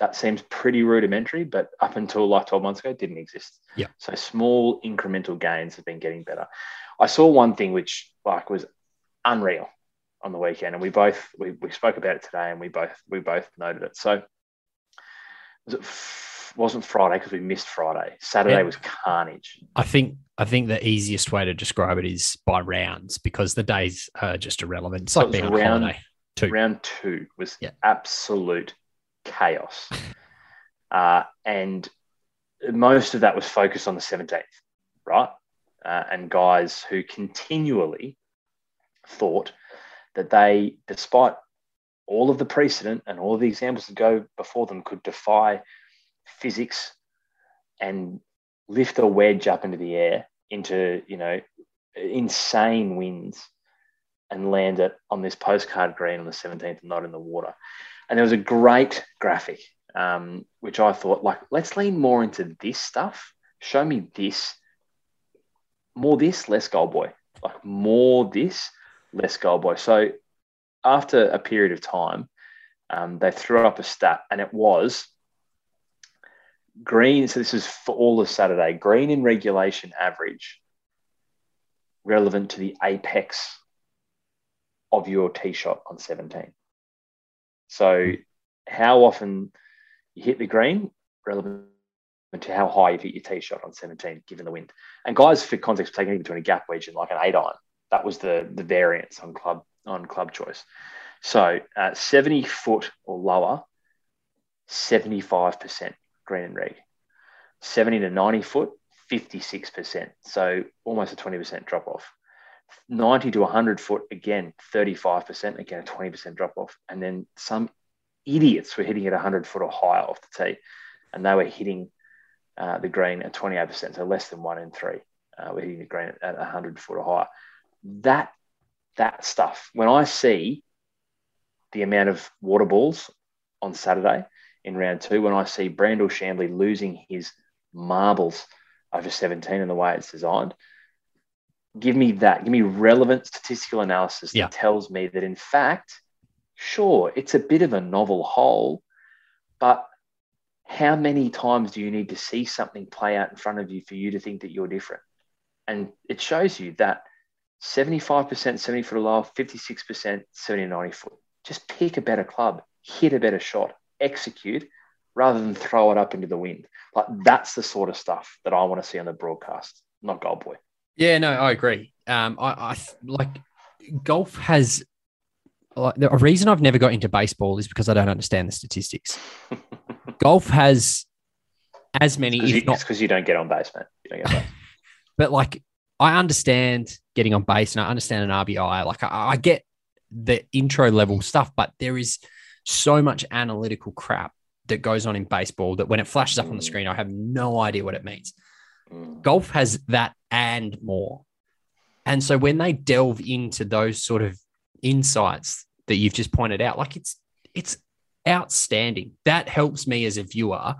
That seems pretty rudimentary, but up until like 12 months ago, it didn't exist. Yeah. So small incremental gains have been getting better. I saw one thing which like was unreal on the weekend, and we both we, we spoke about it today, and we both we both noted it. So was it f- wasn't Friday because we missed Friday. Saturday Yeah. was carnage. I think I think the easiest way to describe it is by rounds because the days are just irrelevant. It's So like being on round- holiday. Two. Round two was Yeah. absolute chaos, *laughs* uh, and most of that was focused on the seventeenth, right? Uh, and guys who continually thought that they, despite all of the precedent and all of the examples that go before them, could defy physics and lift a wedge up into the air into you know insane winds and land it on this postcard green on the 17th and not in the water. And there was a great graphic, um, which I thought, like, let's lean more into this stuff. Show me this, more this, less goal boy. Like more this, less goal boy. So after a period of time, um, they threw up a stat, and it was green. So this is for all of Saturday. Green in regulation average, relevant to the apex of your tee shot on 17. So, how often you hit the green, relevant to how high you hit your tee shot on 17, given the wind. And guys, for context, taking between a gap wedge and like an eight iron. That was the the variance on club on club choice. So, uh, 70 foot or lower, 75% green and reg. 70 to 90 foot, 56%. So almost a 20% drop off. 90 to 100 foot, again, 35%, again, a 20% drop off. And then some idiots were hitting it 100 foot or higher off the tee, and they were hitting uh, the green at 28%, so less than one in three uh, were hitting the green at 100 foot or higher. That, that stuff, when I see the amount of water balls on Saturday in round two, when I see Brandel Chamblee losing his marbles over 17 and the way it's designed, give me that. Give me relevant statistical analysis that Yeah. tells me that, in fact, sure, it's a bit of a novel hole, but how many times do you need to see something play out in front of you for you to think that you're different? And it shows you that 75%, 70 foot lower, 56%, 70 and 90 foot. Just pick a better club, hit a better shot, execute rather than throw it up into the wind. Like that's the sort of stuff that I want to see on the broadcast, not Gold Boy. Yeah, no, I agree. Um, I, I like golf has like the a reason I've never got into baseball is because I don't understand the statistics. *laughs* golf has as many, if you, not because you don't get on base, man. You don't get on *laughs* base. but like I understand getting on base and I understand an RBI. Like I, I get the intro level stuff, but there is so much analytical crap that goes on in baseball that when it flashes up on the Mm. screen, I have no idea what it means. Mm. Golf has that and more. And so when they delve into those sort of insights that you've just pointed out, like it's it's outstanding. That helps me as a viewer,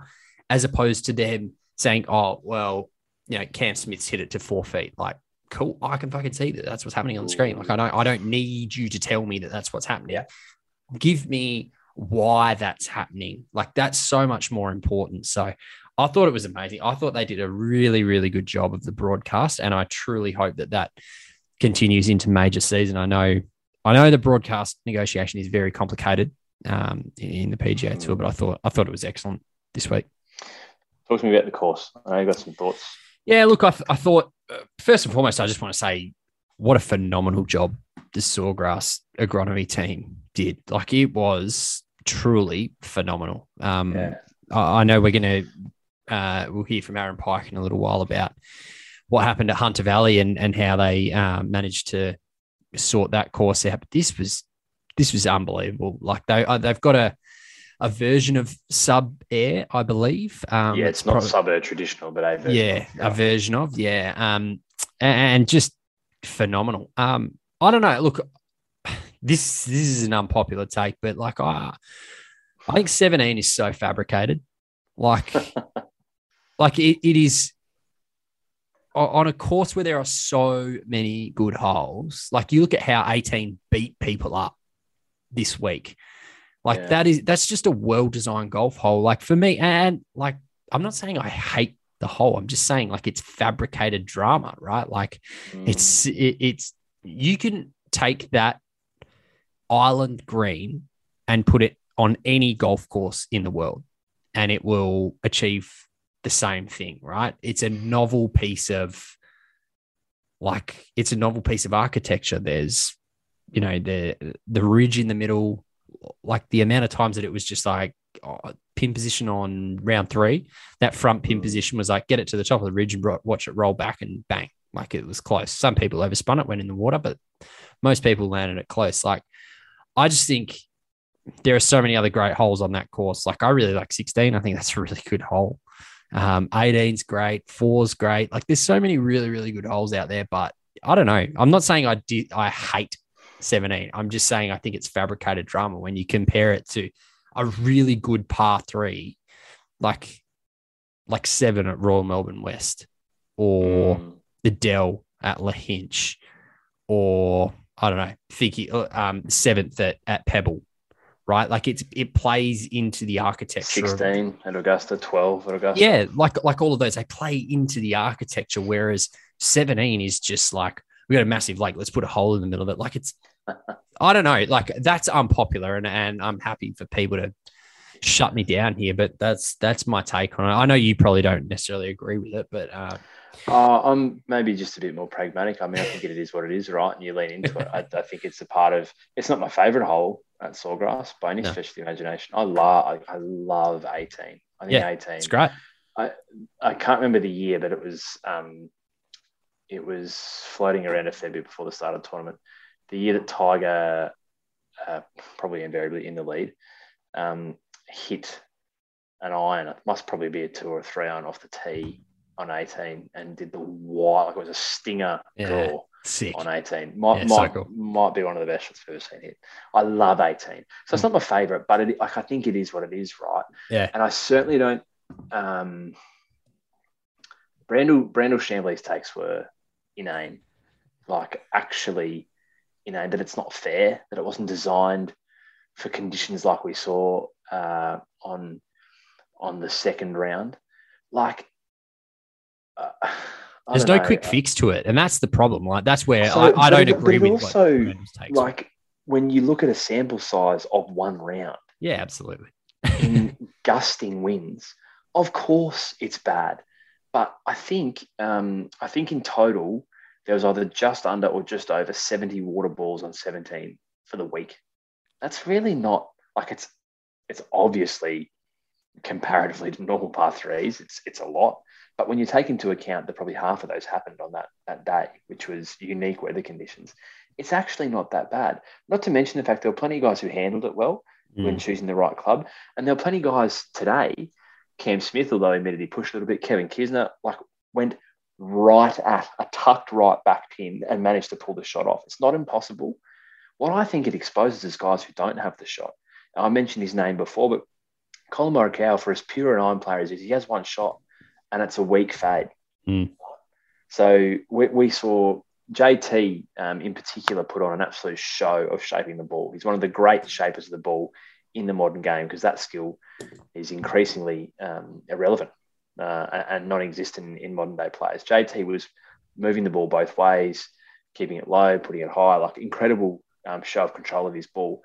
as opposed to them saying, "Oh, well, you know, Cam Smith's hit it to four feet." Like, cool, I can fucking see that. That's what's happening on the screen. Like, I don't, I don't need you to tell me that that's what's happening. Give me why that's happening. Like, that's so much more important. So, I thought it was amazing. I thought they did a really, really good job of the broadcast, and I truly hope that that continues into major season. I know, I know the broadcast negotiation is very complicated um, in the PGA Tour, but I thought I thought it was excellent this week. Talk to me about the course. I know you got some thoughts. Yeah, look, I, th- I thought uh, first and foremost, I just want to say what a phenomenal job the Sawgrass agronomy team did. Like it was truly phenomenal. Um, Yeah. I, I know we're going to uh, we'll hear from Aaron Pike in a little while about what happened at Hunter Valley and and how they um, managed to sort that course out. But this was this was unbelievable. Like they uh, they've got a a version of SubAir, I believe. Um, yeah, it's not SubAir traditional, but a version yeah, of- a version of yeah, um, and just phenomenal. Um, I don't know. Look, *sighs* this this is an unpopular take, but like I, I think seventeen is so fabricated. Like, *laughs* like it, it is on a course where there are so many good holes. Like you look at how eighteen beat people up this week. Like Yeah. that is that's just a well designed golf hole. Like for me, and like I'm not saying I hate the hole. I'm just saying like it's fabricated drama, right? Like Mm. it's it, it's you can take that island green and put it on any golf course in the world, and it will achieve the same thing, right? It's a novel piece of like it's a novel piece of architecture. There's you know the the ridge in the middle, like the amount of times that it was just like oh, pin position on round three, that front pin Mm. position was like get it to the top of the ridge and watch it roll back and bang, like it was close. Some people overspun it, went in the water, but most people landed it close. Like I just think there are so many other great holes on that course. Like I really like 16. I think that's a really good hole. Um, 18's great, four's great. Like there's so many really, really good holes out there, but I don't know. I'm not saying I did I hate 17. I'm just saying I think it's fabricated drama when you compare it to a really good par three, like like seven at Royal Melbourne West, or Mm. the Dell at Lahinch, or I don't know, Fiki, um, seventh at, at Pebble, right? Like it's it plays into the architecture. 16 at Augusta, 12 at Augusta. yeah, like like all of those, they play into the architecture. Whereas 17 is just like we got a massive lake, let's put a hole in the middle of it. Like it's I don't know, like that's unpopular and, and I'm happy for people to shut me down here, but that's that's my take on it. I know you probably don't necessarily agree with it, but uh, Uh, I'm maybe just a bit more pragmatic. I mean, I think it is what it is, right? And you lean into it. I, I think it's a part of. It's not my favorite hole at Sawgrass by any No. stretch of the imagination. I love. I, I love 18. I think Yeah, 18. it's great. I I can't remember the year, but it was. Um, it was floating around a fair bit before the start of the tournament. The year that Tiger, uh, probably invariably in the lead, um, hit an iron. It must probably be a two or a three iron off the tee on 18 and did the wide, like it was a stinger Yeah. draw Sick. on 18. Might, Yeah, so might, cool. might be one of the best shots I've ever seen hit. I love 18. So it's not my favorite, but it, like, I think it is what it is, right? Yeah. And I certainly don't. Um, Brandel, Brandel Chamblee's takes were inane, like actually inane, that it's not fair, that it wasn't designed for conditions like we saw uh, on on the second round. Like, uh, There's no know. quick fix to it, and that's the problem. Like that's where So- I, I don't it- agree it with also, what Randall's takes. are. like when you look at a sample size of one round yeah, absolutely. in *laughs* gusting winds, of course it's bad. But I think um, I think in total there was either just under or just over 70 water balls on 17 for the week. That's really not like it's it's obviously comparatively to normal par threes, it's it's a lot. But when you take into account that probably half of those happened on that that day, which was unique weather conditions, it's actually not that bad. Not to mention the fact there were plenty of guys who handled it well. mm. when choosing the right club. And there were plenty of guys today. Cam Smith, although he admitted he pushed a little bit, Kevin Kisner, like went right at a tucked right back pin and managed to pull the shot off. It's not impossible. What I think it exposes is guys who don't have the shot. I mentioned his name before, but Collin Morikawa, for as pure an iron player as he is, he has one shot and it's a weak fade. Mm. So we, we saw JT um, in particular put on an absolute show of shaping the ball. He's one of the great shapers of the ball in the modern game because that skill is increasingly um, irrelevant uh, and non-existent in, in modern day players. JT was moving the ball both ways, keeping it low, putting it high, like incredible um, show of control of his ball.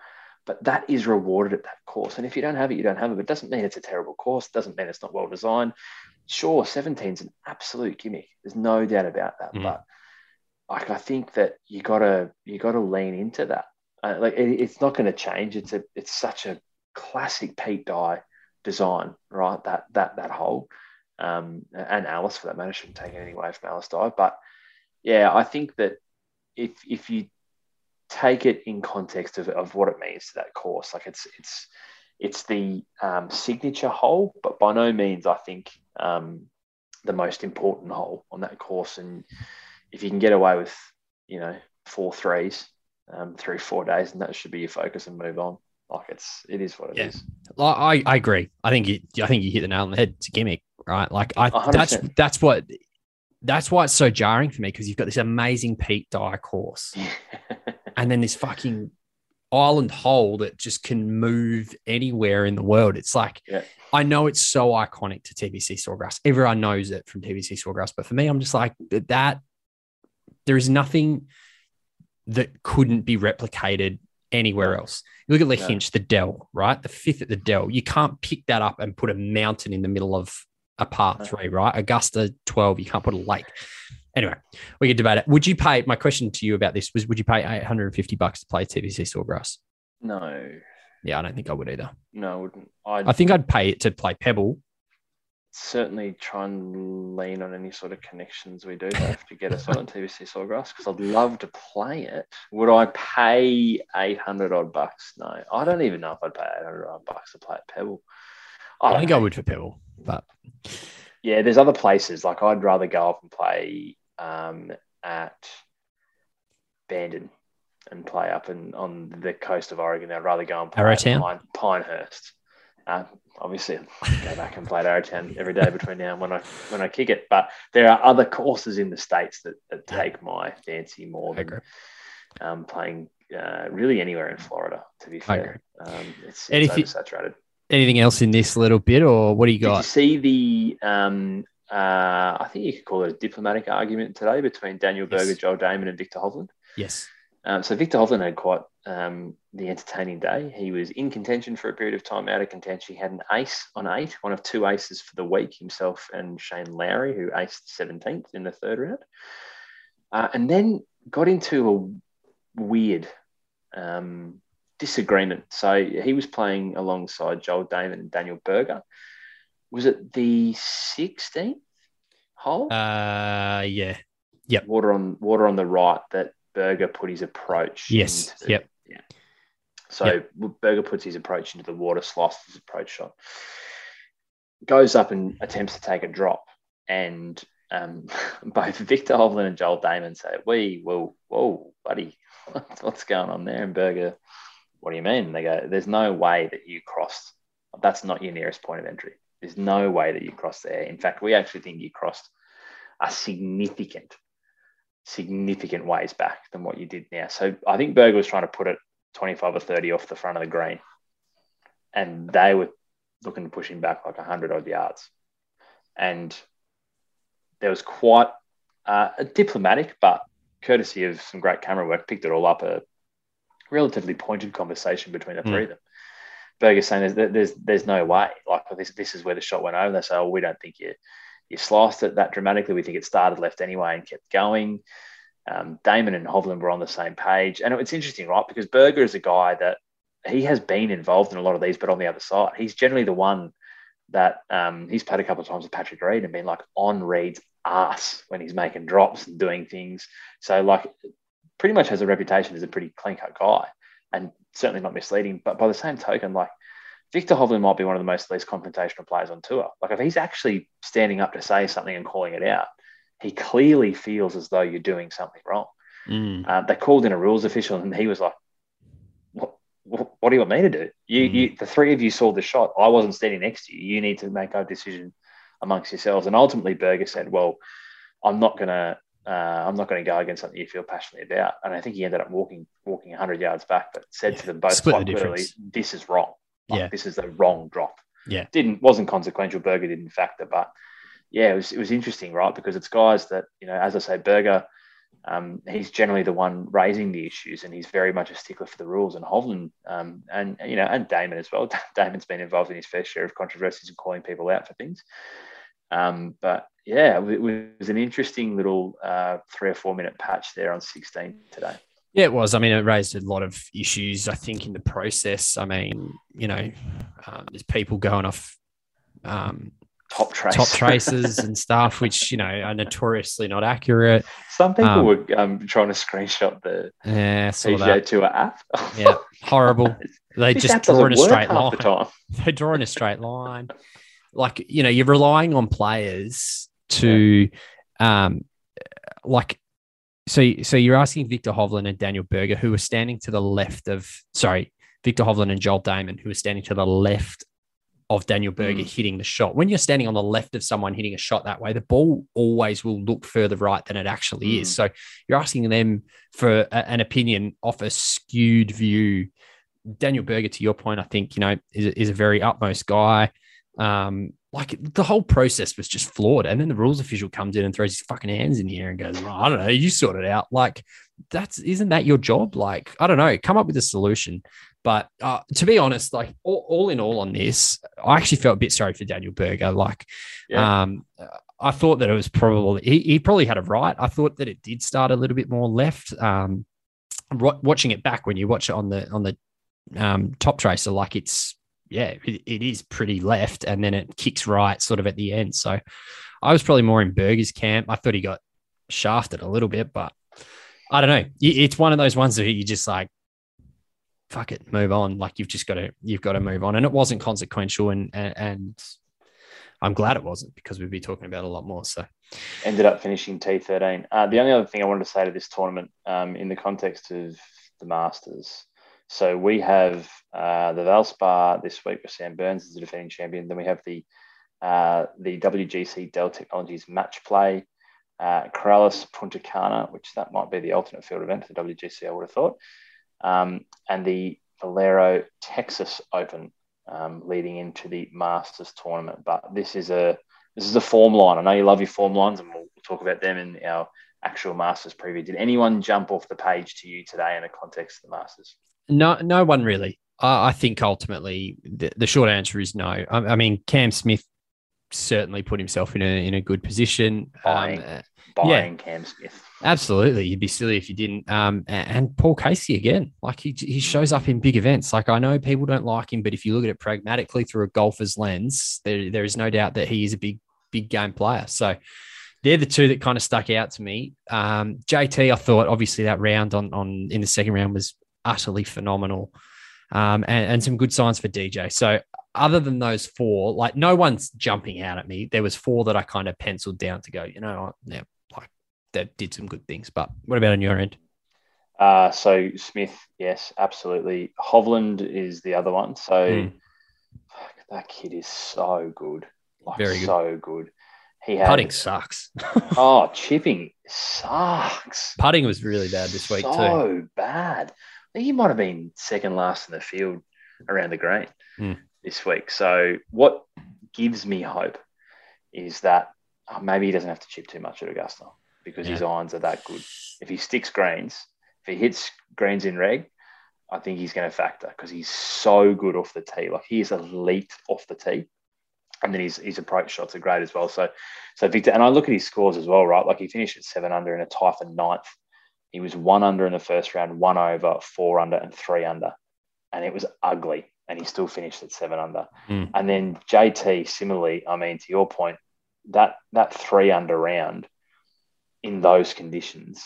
But that is rewarded at that course. And if you don't have it, you don't have it. But it doesn't mean it's a terrible course. It doesn't mean it's not well designed. Sure, 17 is an absolute gimmick. There's no doubt about that. Mm. But like I think that you gotta you gotta lean into that. Uh, like it, it's not going to change. It's a it's such a classic Pete Dye design, right? That that that hole, um, and Alice for that matter shouldn't take anything away from Alice Dye. But yeah, I think that if if you take it in context of, of what it means to that course, like it's it's it's the um, signature hole, but by no means I think um, the most important hole on that course. And if you can get away with, you know, four threes um, through four days, and that should be your focus and move on. Like it's it is what it yeah. is. I, I agree. I think you I think you hit the nail on the head. It's a gimmick, right? Like I 100%. that's that's what that's why it's so jarring for me because you've got this amazing Pete Dye course, *laughs* and then this fucking island hole that just can move anywhere in the world. It's like yeah. I know it's so iconic to TPC Sawgrass. Everyone knows it from TPC Sawgrass, but for me, I'm just like that there is nothing that couldn't be replicated anywhere else. You look at Lahinch, the Dell, right? The fifth at the Dell. You can't pick that up and put a mountain in the middle of a part three, right? Augusta 12, you can't put a lake. Anyway, we can debate it. Would you pay? My question to you about this was: Would you pay 850 bucks to play TPC Sawgrass? No. Yeah, I don't think I would either. No, I wouldn't. I'd... I think I'd pay it to play Pebble certainly try and lean on any sort of connections we do have to get us on TPC Sawgrass because I'd love to play it. Would I pay 800 odd bucks? No, I don't even know if I'd pay 800 odd bucks to play at Pebble. I, I think know. I would for Pebble, but yeah, there's other places like I'd rather go up and play um, at Bandon and play up in, on the coast of Oregon. I'd rather go and play at Pine, Pinehurst. Uh, obviously, I go back and play at Arrowtown every day between now and when I when I kick it. But there are other courses in the states that, that take my fancy more than um, playing uh, really anywhere in Florida. To be fair, um, it's, it's oversaturated. Anything else in this little bit, or what do you got? Did you see the? Um, uh, I think you could call it a diplomatic argument today between Daniel Berger, yes. Joel Dahmen, and Viktor Hovland. Yes. Um, so Viktor Hovland had quite um, the entertaining day. He was in contention for a period of time, out of contention. He had an ace on eight, one of two aces for the week, himself and Shane Lowry, who aced 17th in the third round. Uh, and then got into a weird um, disagreement. So he was playing alongside Joel Dahmen and Daniel Berger. Was it the 16th hole? Uh, yeah. Yep. Water on water on the right that Berger put his approach. Yes. Into, yep. Yeah. So yep. Berger puts his approach into the water, slices his approach shot, goes up and attempts to take a drop, and um, *laughs* both Viktor Hovland and Joel Dahmen say, "We, whoa, whoa, buddy, *laughs* what's going on there?" And Berger, "What do you mean?" And they go, "There's no way that you crossed. That's not your nearest point of entry. There's no way that you crossed there. In fact, we actually think you crossed a significant significant ways back than what you did now. So I think Berger was trying to put it 25 or 30 off the front of the green. And they were looking to push him back like 100 odd yards. And there was quite uh, a diplomatic, but courtesy of some great camera work, picked it all up a relatively pointed conversation between the mm. three of them. Berger saying there's, there's there's no way like this this is where the shot went over. They say, oh, we don't think you you sliced it that dramatically. We think it started left anyway and kept going. Um, Dahmen and Hovland were on the same page. And it's interesting, right? Because Berger is a guy that he has been involved in a lot of these, but on the other side, he's generally the one that um, he's played a couple of times with Patrick Reed and been like on Reed's ass when he's making drops and doing things. So, like, pretty much has a reputation as a pretty clean cut guy. And certainly not misleading. But by the same token, like Viktor Hovland might be one of the most least confrontational players on tour. Like if he's actually standing up to say something and calling it out, he clearly feels as though you're doing something wrong. Mm. Uh, they called in a rules official, and he was like, "What? What, what do you want me to do? You, Mm. you, the three of you saw the shot. I wasn't standing next to you. You need to make a decision amongst yourselves." And ultimately, Berger said, "Well, I'm not gonna." Uh, I'm not going to go against something you feel passionately about, and I think he ended up walking walking 100 yards back, but said to them both Split quite clearly. "This is wrong. Like, Yeah. this is the wrong drop." Yeah. didn't wasn't consequential. Berger didn't factor, but yeah, it was it was interesting, right? Because it's guys that you know, as I say, Berger, um, he's generally the one raising the issues, and he's very much a stickler for the rules. And Hovland, um, and you know, and Dahmen as well. *laughs* Dahmen's been involved in his fair share of controversies and calling people out for things. Um, but yeah, it was an interesting little uh, three or four minute patch there on 16 today. Yeah, it was. I mean, it raised a lot of issues, I think, in the process. I mean, you know, um, there's people going off um, Top trace. top traces *laughs* and stuff, which, you know, are notoriously not accurate. Some people Um, were um, trying to screenshot the Yeah, PGA. Tour app. Yeah, horrible. *laughs* They just draw in a straight the line. time. *laughs* They draw in a straight line. Like, you know, you're relying on players to, um, like, so, so you're asking Viktor Hovland and Daniel Berger, who are standing to the left of, sorry, Viktor Hovland and Joel Dahmen, who are standing to the left of Daniel Berger Mm. hitting the shot. When you're standing on the left of someone hitting a shot that way, the ball always will look further right than it actually is. Mm. So you're asking them for a, an opinion off a skewed view. Daniel Berger, to your point, I think, you know, is, is a very utmost guy. Um, like the whole process was just flawed. And then the rules official comes in and throws his fucking hands in the air and goes, "Oh, I don't know, you sort it out. Like, that's isn't that your job? Like, I don't know, come up with a solution. But uh, to be honest, like all, all in all on this, I actually felt a bit sorry for Daniel Berger. Like, Yeah. um, I thought that it was probably he, he probably had a right. I thought that it did start a little bit more left. Um, watching it back when you watch it on the on the um, Toptracer, like it's yeah, it, it is pretty left, and then it kicks right sort of at the end. So I was probably more in Berger's camp. I thought he got shafted a little bit, but I don't know. It's one of those ones that you just like, fuck it, move on. Like you've just got to you've got to move on, and it wasn't consequential, and and, and I'm glad it wasn't because we'd be talking about a lot more. So ended up finishing T13. Uh, the only other thing I wanted to say to this tournament um, in the context of the Masters. So we have uh, the Valspar this week with Sam Burns as the defending champion. Then we have the uh, the WGC Dell Technologies match play, uh, Corales Puntacana, which that might be the alternate field event for WGC, I would have thought, um, and the Valero Texas Open um, leading into the Masters tournament. But this is a this is a form line. I know you love your form lines, and we'll talk about them in our actual Masters preview. Did anyone jump off the page to you today in the context of the Masters? No, no one really. I I think ultimately the, the short answer is no. I, I mean, Cam Smith certainly put himself in a in a good position. Um, Buying. uh, Buying Cam Smith. Absolutely, you'd be silly if you didn't. Um, and Paul Casey again, like he he shows up in big events. Like I know people don't like him, but if you look at it pragmatically through a golfer's lens, there there is no doubt that he is a big big game player. So they're the two that kind of stuck out to me. Um, JT, I thought obviously that round on on in the second round was utterly phenomenal, um, and, and some good signs for DJ. So other than those four, like no one's jumping out at me. There was four that I kind of penciled down to go. You know, yeah, like that did some good things. But what about on your end? Uh, so Smith, yes, absolutely. Hovland is the other one. So Mm. fuck, that kid is so good. Like Very good. so good. He had Putting sucks. *laughs* oh chipping sucks. Putting was really bad this week too. so bad. I think he might have been second last in the field around the green Hmm. this week. So what gives me hope is that oh, maybe he doesn't have to chip too much at Augusta because his irons are that good. If he sticks greens, if he hits greens in reg, I think he's going to factor because he's so good off the tee. Like he is elite off the tee. And then his, his approach shots are great as well. So, so Viktor, and I look at his scores as well, right? Like he finished at seven under in a tie for ninth. He was one under in the first round, one over, four under, and three under. And it was ugly. And he still finished at seven under. Mm. And then JT, similarly, I mean, to your point, that that three under round in those conditions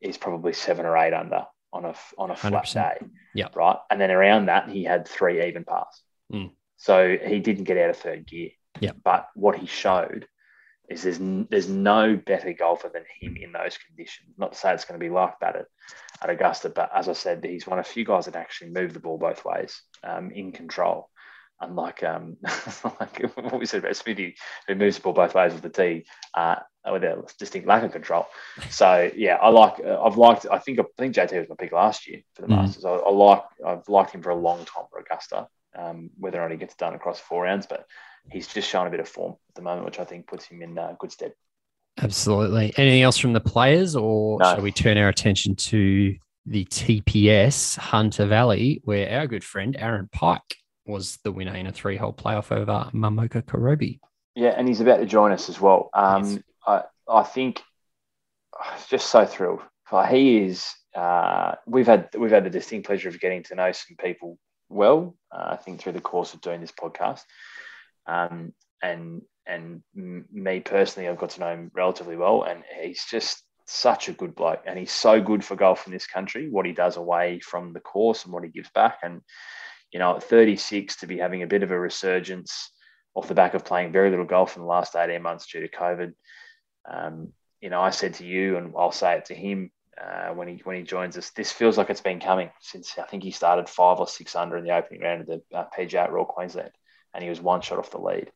is probably seven or eight under on a on a flat 100%. day. Yeah. Right. And then around that, he had three even pars. Mm. So he didn't get out of third gear. Yeah. But what he showed is there's there's no better golfer than him in those conditions. Not to say it's going to be like that at, at Augusta, but as I said, he's one of a few guys that actually move the ball both ways um, in control. Unlike um, *laughs* like what we said about Smithy, who moves the ball both ways with the tee uh, with a distinct lack of control. So yeah, I like. Uh, I've liked. I think I think JT was my pick last year for the mm. Masters. I, I, like. I've liked him for a long time for Augusta. Um, whether or not he gets done across four rounds, but he's just shown a bit of form at the moment, which I think puts him in uh, good stead. Absolutely. Anything else from the players, or no. shall we turn our attention to the TPS Hunter Valley, where our good friend Aaron Pike was the winner in a three-hole playoff over Momoka Kobori. Yeah, and he's about to join us as well. Um, yes. I, I think just so thrilled. He is. Uh, we've had we've had the distinct pleasure of getting to know some people well. Uh, I think through the course of doing this podcast, um, and and me personally, I've got to know him relatively well, and he's just such a good bloke, and he's so good for golf in this country. What he does away from the course and what he gives back, and you know, at 36 to be having a bit of a resurgence off the back of playing very little golf in the last 18 months due to COVID. Um, you know, I said to you, and I'll say it to him uh, when he when he joins us. This feels like it's been coming since I think he started five or six under in the opening round of the uh, PGA at Royal Queensland and he was one shot off the lead.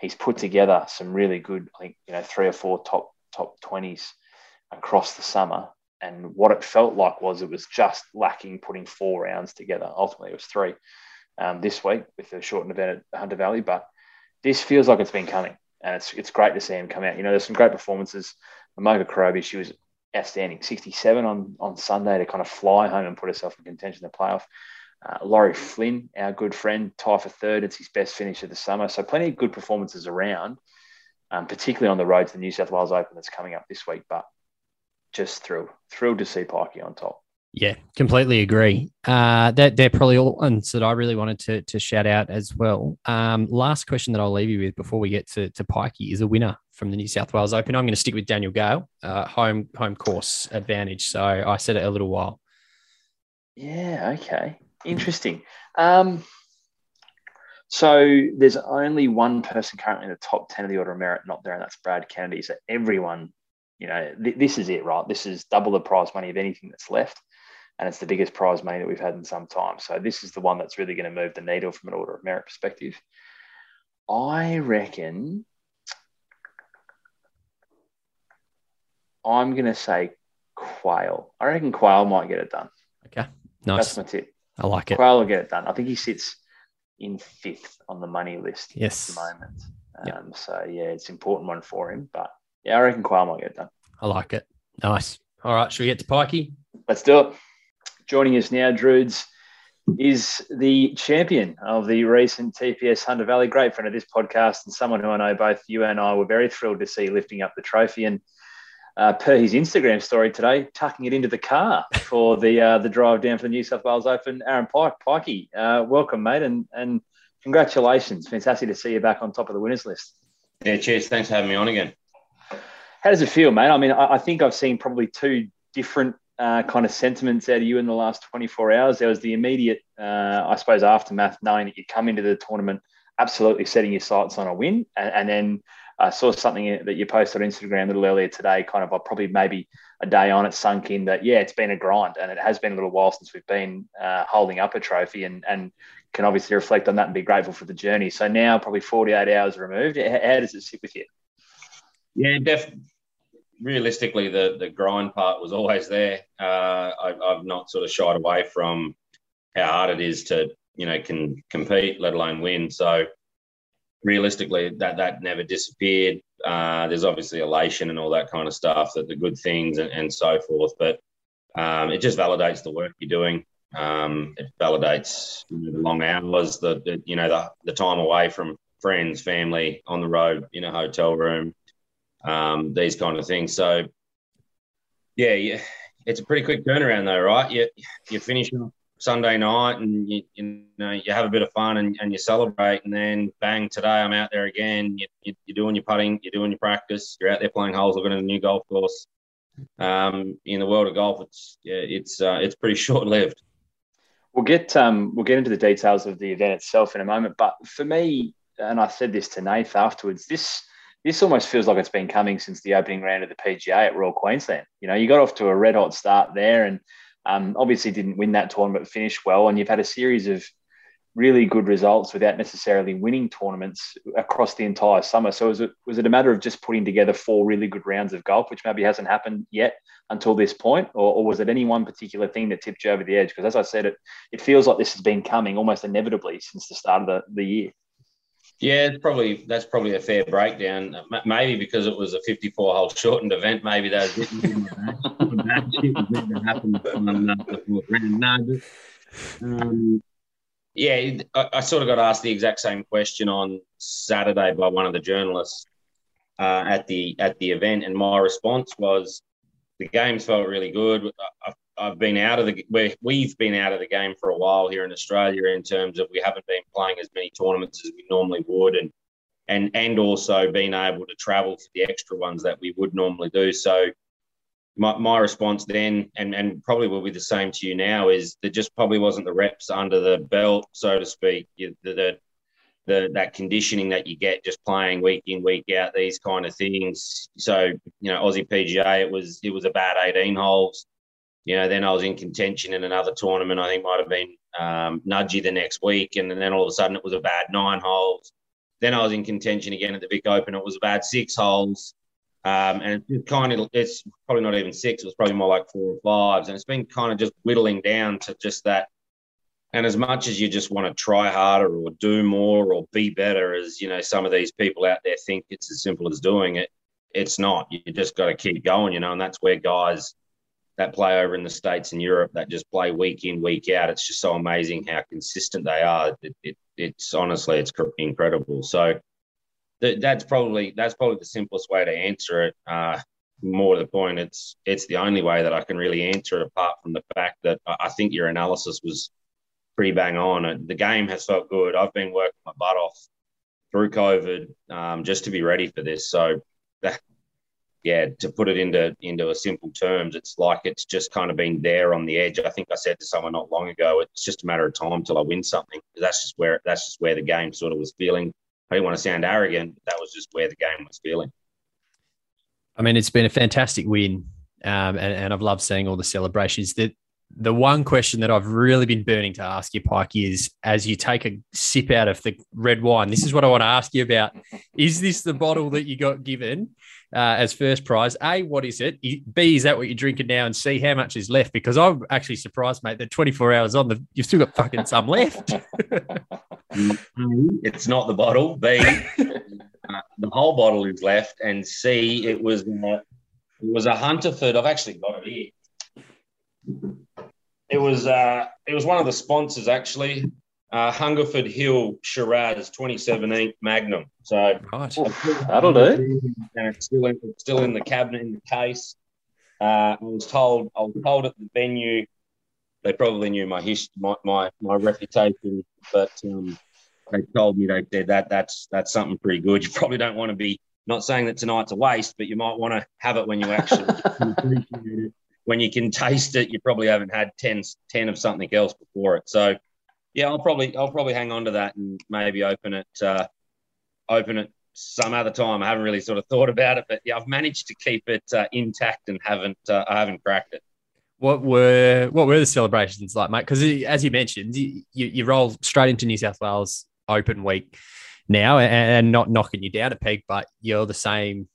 He's put together some really good, I think, you know, three or four top top twenties across the summer. And what it felt like was it was just lacking putting four rounds together. Ultimately, it was three um, this week with the shortened event at Hunter Valley. But this feels like it's been coming, and it's it's great to see him come out. You know, there's some great performances. Momoka Kobori, she was outstanding, 67 on on Sunday to kind of fly home and put herself in contention in the playoff. Uh, Lawry Flynn, our good friend, tie for third. It's his best finish of the summer. So plenty of good performances around, um, particularly on the road to the New South Wales Open that's coming up this week. But just thrilled, thrilled to see Pikey on top. Yeah, completely agree. Uh, that they're probably all ones that I really wanted to, to shout out as well. Um, last question that I'll leave you with before we get to, to Pikey is a winner from the New South Wales Open. I'm going to stick with Daniel Gale, uh, home home course advantage. So I said it a little while. Yeah. Okay. Interesting. Um, so there's only one person currently in the top 10 of the order of merit not there, and that's Brad Kennedy. So everyone, you know, th- this is it, right? This is double the prize money of anything that's left. And it's the biggest prize money that we've had in some time. So this is the one that's really going to move the needle from an order of merit perspective. I reckon I'm going to say Quayle. I reckon Quayle might get it done. Okay. Nice. That's my tip. I like it. Quayle will get it done. I think he sits in fifth on the money list yes. at the moment. Um, yep. So, yeah, it's an important one for him. But, yeah, I reckon Quayle might get it done. I like it. Nice. All right, should we get to Pikey? Let's do it. Joining us now, Drudes, is the champion of the recent TPS Hunter Valley. Great friend of this podcast and someone who I know both you and I were very thrilled to see lifting up the trophy. And uh, per his Instagram story today, tucking it into the car for the uh, the drive down for the New South Wales Open. Aaron Pike, Pikey, uh, welcome, mate, and and congratulations! Fantastic to see you back on top of the winners list. Yeah, cheers. Thanks for having me on again. How does it feel, mate? I mean, I, I think I've seen probably two different uh, kind of sentiments out of you in the last 24 hours. There was the immediate, uh, I suppose, aftermath, knowing that you come into the tournament absolutely setting your sights on a win, and, and then I saw something that you posted on Instagram a little earlier today, kind of probably maybe a day on it sunk in that, yeah, it's been a grind and it has been a little while since we've been uh, holding up a trophy and, and can obviously reflect on that and be grateful for the journey. So now, probably 48 hours removed, how, how does it sit with you? Yeah, definitely. Realistically, the, the grind part was always there. Uh, I, I've not sort of shied away from how hard it is to, you know, can compete, let alone win. So, realistically, that that never disappeared. Uh, there's obviously elation and all that kind of stuff, that the good things and, and so forth. But um, it just validates the work you're doing. Um, it validates you know, the long hours, the, the, you know the the time away from friends, family, on the road, in a hotel room, um, these kind of things. So yeah, yeah, it's a pretty quick turnaround though, right? You you finish Sunday night and you, you know you have a bit of fun and, and you celebrate and then bang today I'm out there again you, you, are doing your putting you're doing your practice you're out there playing holes looking at a new golf course um, in the world of golf, it's yeah, it's uh, it's pretty *laughs* short lived. We'll get um, we'll get into the details of the event itself in a moment, but for me, and I said this to Nath afterwards, this this almost feels like it's been coming since the opening round of the PGA at Royal Queensland. You know, you got off to a red hot start there, and um, obviously didn't win that tournament, finished well, and you've had a series of really good results without necessarily winning tournaments across the entire summer. So was it was it a matter of just putting together four really good rounds of golf, which maybe hasn't happened yet until this point, or, or was it any one particular thing that tipped you over the edge? Because as I said, it it feels like this has been coming almost inevitably since the start of the, the year. Yeah, it's probably that's probably a fair breakdown. Maybe because it was a 54 hole shortened event, maybe that was fourth round. No, um, yeah, I, I, sort of got asked the exact same question on Saturday by one of the journalists uh, at the at the event, and my response was, the games felt really good. I've, I've been out of the we've been out of the game for a while here in Australia in terms of we haven't been playing as many tournaments as we normally would, and and and also being able to travel for the extra ones that we would normally do. So my, my response then, and, and probably will be the same to you now, is there just probably wasn't the reps under the belt, so to speak. The, the, the, that conditioning that you get just playing week in week out these kind of things. So you know Aussie PGA it was it was a bad 18 holes. You know then I was in contention in another tournament. I think might have been um, Nudgee the next week, and then all of a sudden it was a bad nine holes. Then I was in contention again at the Vic Open. It was a bad six holes. Um, and it's kind of it's probably not even six. It was probably more like four or fives, and it's been kind of just whittling down to just that. And as much as you just want to try harder or do more or be better, as you know, some of these people out there think it's as simple as doing it. It's not. You just got to keep going, you know, and that's where guys that play over in the states and Europe that just play week in week out. It's just so amazing how consistent they are. It, it, it's honestly it's incredible. So that's probably that's probably the simplest way to answer it. Uh, more to the point, it's it's the only way that I can really answer it. Apart from the fact that I think your analysis was pretty bang on. The game has felt good. I've been working my butt off through COVID um, just to be ready for this. So, that, yeah, to put it into into a simple terms, it's like it's just kind of been there on the edge. I think I said to someone not long ago, it's just a matter of time till I win something. That's just where that's just where the game sort of was feeling I didn't want to sound arrogant. That was just where the game was feeling. I mean, it's been a fantastic win, um, and, and I've loved seeing all the celebrations. That the one question that I've really been burning to ask you, Pike, is as you take a sip out of the red wine, this is what I want to ask you about. Is this the bottle that you got given uh, as first prize? A, what is it? B, is that what you're drinking now? And C, how much is left? Because I'm actually surprised, mate, that 24 hours on, the, you've still got fucking some left. *laughs* it's not the bottle. B, *laughs* uh, the whole bottle is left. And C, it was, uh, it was a Hungerford. I've actually got it here. It was uh, it was one of the sponsors actually, uh, Hungerford Hill Shiraz 2017 Magnum. So right. that'll do. And it's still in, it's still in the cabinet in the case. Uh, I was told I was told at the venue they probably knew my history, my, my, my reputation, but um, they told me they said that that's that's something pretty good. You probably don't want to be not saying that tonight's a waste, but you might want to have it when you actually *laughs* when you can taste it, you probably haven't had 10, 10 of something else before it. So, yeah, I'll probably I'll probably hang on to that and maybe open it uh, open it some other time. I haven't really sort of thought about it, but yeah, I've managed to keep it uh, intact and haven't uh, I haven't cracked it. What were what were the celebrations like, mate? Because as you mentioned, you, you roll straight into New South Wales Open Week now, and, and not knocking you down a peg, but you're the same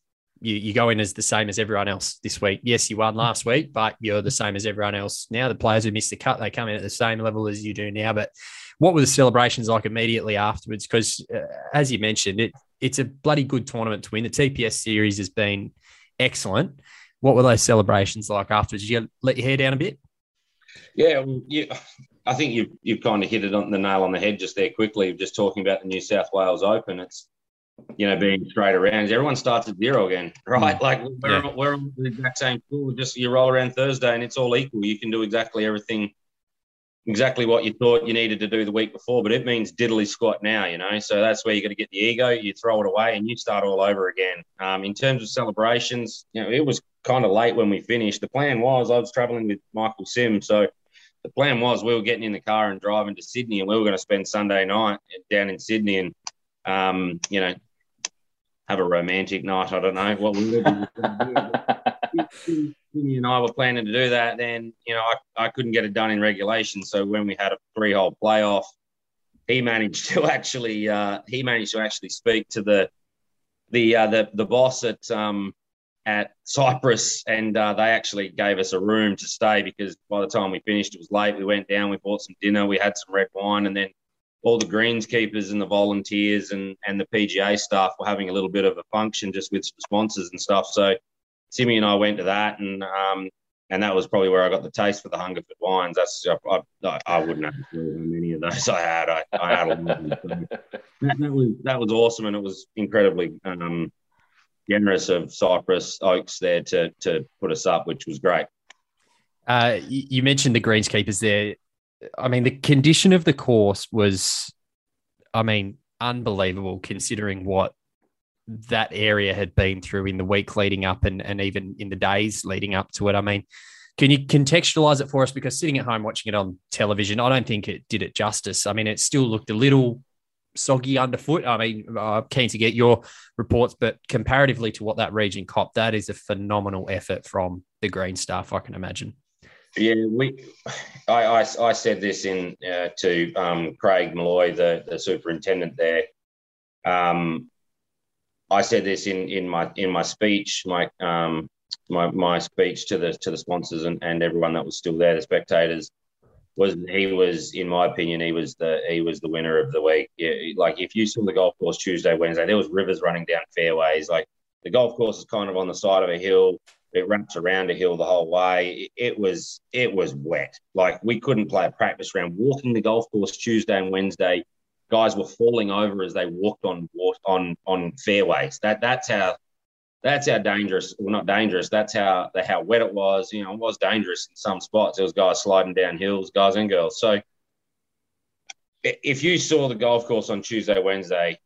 you, you go in as the same as everyone else this week. Yes, you won last week, but you're the same as everyone else now. The players who missed the cut, they come in at the same level as you do now. But what were the celebrations like immediately afterwards? Because uh, as you mentioned, it it's a bloody good tournament to win. The TPS series has been excellent. What were those celebrations like afterwards? Did you let your hair down a bit? Yeah, well, yeah. I think you've you've kind of hit it on the nail on the head just there quickly. Just talking about the New South Wales Open, it's you know, being straight around. Everyone starts at zero again, *laughs* right? Mm. Like we're, yeah. we're on the exact same school. Just you roll around Thursday and it's all equal. You can do exactly everything, exactly what you thought you needed to do the week before, but it means diddly squat now, you know. So that's where you got to get the ego. You throw it away and you start all over again. Um, in terms of celebrations, you know, it was kind of late when we finished. The plan was I was traveling with Michael Sim, so the plan was we were getting in the car and driving to Sydney, and we were going to spend Sunday night down in Sydney, and um, you know, have a romantic night. I don't know what we were Jimmy and I were planning to do that. Then, you know, I, I couldn't get it done in regulation. So when we had a three hole playoff, he managed to *laughs* actually uh, he managed to actually speak to the the uh, the the boss at um, at Cypress, and uh, they actually gave us a room to stay because by the time we finished, it was late. We went down, we bought some dinner, we had some red wine, and then all the greenskeepers and the volunteers and and the PGA staff were having a little bit of a function just with sponsors and stuff. So Simmy and I went to that, and um, and that was probably where I got the taste for the Hungerford wines. That's I, I, I wouldn't have how many of those *laughs* I had. I, I had a lot. that, that, was that was awesome, and it was incredibly um, generous of Cypress Lakes there to to put us up, which was great. Uh, you mentioned the greenskeepers there. I mean, the condition of the course was, I mean, unbelievable considering what that area had been through in the week leading up and, and even in the days leading up to it. I mean, can you contextualize it for us? Because sitting at home watching it on television, I don't think it did it justice. I mean, it still looked a little soggy underfoot. I mean, I'm keen to get your reports, but comparatively to what that region copped, that is a phenomenal effort from the green staff, I can imagine. Yeah, we. I, I, I said this in uh, to um, Craig Malloy, the, the superintendent there. Um, I said this in in my in my speech, my um my my speech to the to the sponsors and, and everyone that was still there, the spectators, was he was in my opinion he was the he was the winner of the week. Yeah, like if you saw the golf course Tuesday, Wednesday, there was rivers running down fairways. Like the golf course is kind of on the side of a hill. It wraps around a hill the whole way. It, was it was wet. Like we couldn't play a practice round. Walking the golf course Tuesday and Wednesday guys were falling over as they walked on on on fairways. That that's how that's how dangerous. Well, not dangerous. That's how how wet it was. You know, it was dangerous in some spots. There was guys sliding down hills, guys and girls. So if you saw the golf course on Tuesday, Wednesday,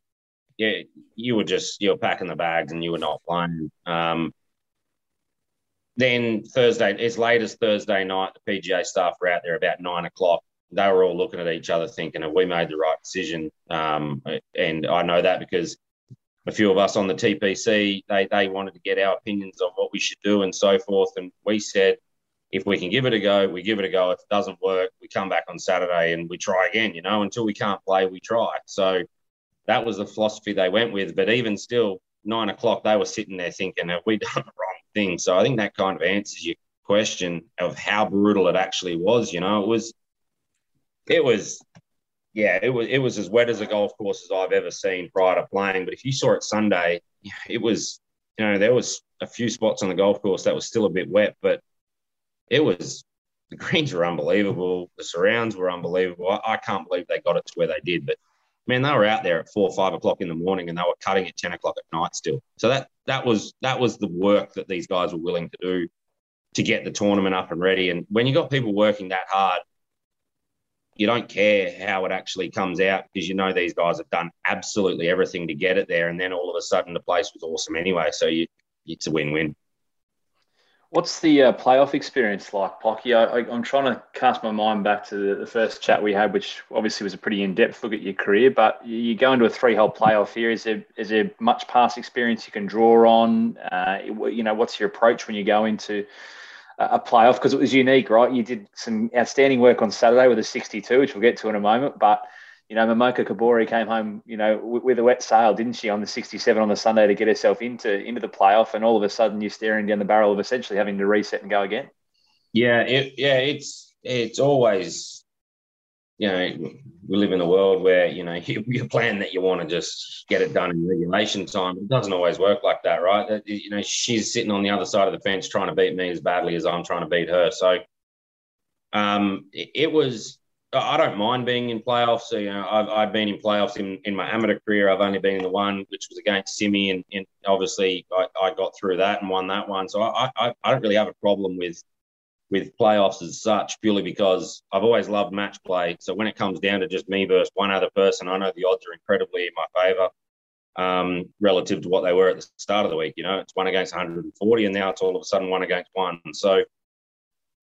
yeah, you were just you were packing the bags and you were not playing. Um, then Thursday, as late as Thursday night, the PGA staff were out there about nine o'clock they were all looking at each other thinking, have we made the right decision? Um, and I know that because a few of us on the TPC, they, they wanted to get our opinions on what we should do and so forth. And we said, if we can give it a go, we give it a go. If it doesn't work, we come back on Saturday and we try again, you know, until we can't play, we try. So that was the philosophy they went with. But even still, nine o'clock, they were sitting there thinking, have we done the wrong thing? So I think that kind of answers your question of how brutal it actually was. You know, it was it was yeah, it was it was as wet as a golf course as I've ever seen prior to playing. But if you saw it Sunday, it was you know there was a few spots on the golf course that was still a bit wet, but it was the greens were unbelievable, the surrounds were unbelievable. I, I can't believe they got it to where they did, but man, they were out there at four, five o'clock in the morning, and they were cutting at ten o'clock at night still. So that that was that was the work that these guys were willing to do to get the tournament up and ready. And when you got people working that hard, you don't care how it actually comes out because you know these guys have done absolutely everything to get it there, and then all of a sudden the place was awesome anyway. So you, it's a win-win. What's the uh, playoff experience like, Pikey? I, am trying to cast my mind back to the, the, first chat we had, which obviously was a pretty in-depth look at your career. But you go into a three-hole playoff here. Is there is there much past experience you can draw on? Uh, you know, what's your approach when you go into a playoff because it was unique, right? You did some outstanding work on Saturday with a 62, which we'll get to in a moment. But you know, Momoka Kobori came home, you know, with, with, a wet sail, didn't she, on the 67 on the Sunday to get herself into into the playoff, and all of a sudden you're staring down the barrel of essentially having to reset and go again. Yeah, it, yeah, it's it's always you know, we live in a world where, you know, *laughs* you, you plan that you want to just get it done in regulation time. It doesn't always work like that, right? You know, she's sitting on the other side of the fence trying to beat me as badly as I'm trying to beat her. So um, it was, I don't mind being in playoffs. You know, I've, I've been in playoffs in, in my amateur career. I've only been in the one, which was against Simmy. And, and obviously I, I got through that and won that one. So I, I, I don't really have a problem with – with playoffs as such, purely because I've always loved match play. So when it comes down to just me versus one other person, I know the odds are incredibly in my favour. um, relative to what they were at the start of the week. You know, it's one against 140, and now it's all of a sudden one against one. So,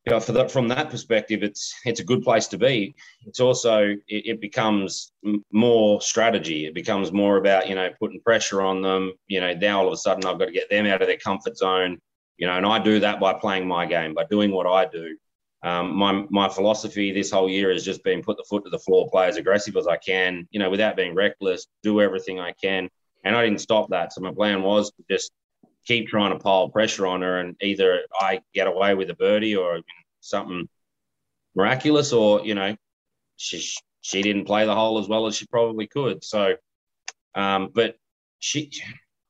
you know, for from that perspective, it's it's a good place to be. It's also it, it becomes more strategy. It becomes more about you know putting pressure on them. You know, now all of a sudden I've got to get them out of their comfort zone. You know, and I do that by playing my game, by doing what I do. Um, my my philosophy this whole year has just been put the foot to the floor, play as aggressive as I can, you know, without being reckless, do everything I can. And I didn't stop that. So my plan was to just keep trying to pile pressure on her, and either I get away with a birdie or something miraculous, or you know, she she didn't play the hole as well as she probably could. So, um, but she,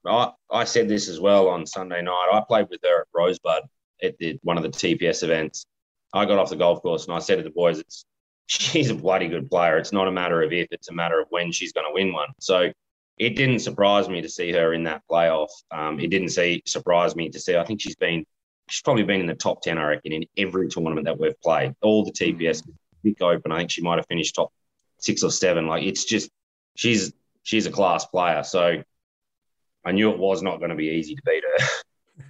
I, I said this as well on Sunday night. I played with her at Rosebud at the, one of the TPS events. I got off the golf course and I said to the boys, "It's she's a bloody good player. It's not a matter of if; it's a matter of when she's going to win one." So it didn't surprise me to see her in that playoff. Um, it didn't see surprise me to see. I think she's been she's probably been in the top ten, I reckon, in every tournament that we've played. All the TPS big open. I think she might have finished top six or seven. Like it's just she's she's a class player. So I knew it was not going to be easy to beat her. *laughs*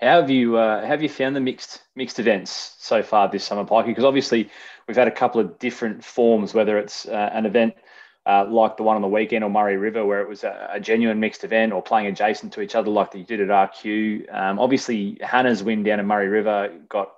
How have you uh, have you found the mixed mixed events so far this summer, Pikey? Because obviously we've had a couple of different forms, whether it's uh, an event uh, like the one on the weekend or Murray River, where it was a, a, genuine mixed event or playing adjacent to each other, like you did at RQ. Um, obviously, Hannah's win down in Murray River got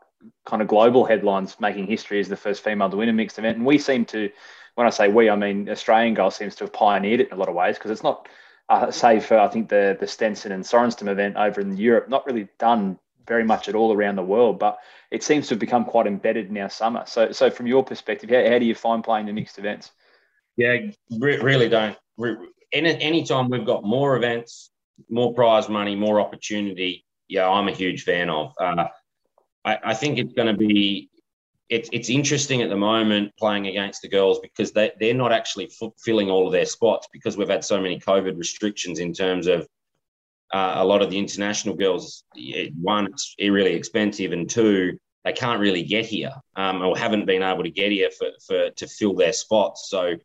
kind of global headlines, making history as the first female to win a mixed event. And we seem to, when I say we, I mean Australian Golf seems to have pioneered it in a lot of ways because it's not, uh, save for I think the the Stenson and Sorenstam event over in Europe, not really done very much at all around the world, but it seems to have become quite embedded in our summer. So, so from your perspective, how, how do you find playing the mixed events? Yeah, re- really don't. Any anytime we've got more events, more prize money, more opportunity, yeah, I'm a huge fan of. Uh, I, I think it's going to be it's it's interesting at the moment playing against the girls because they they're not actually filling all of their spots because we've had so many COVID restrictions in terms of uh, a lot of the international girls. One, it's really expensive, and two, they can't really get here um, or haven't been able to get here for, for to fill their spots. So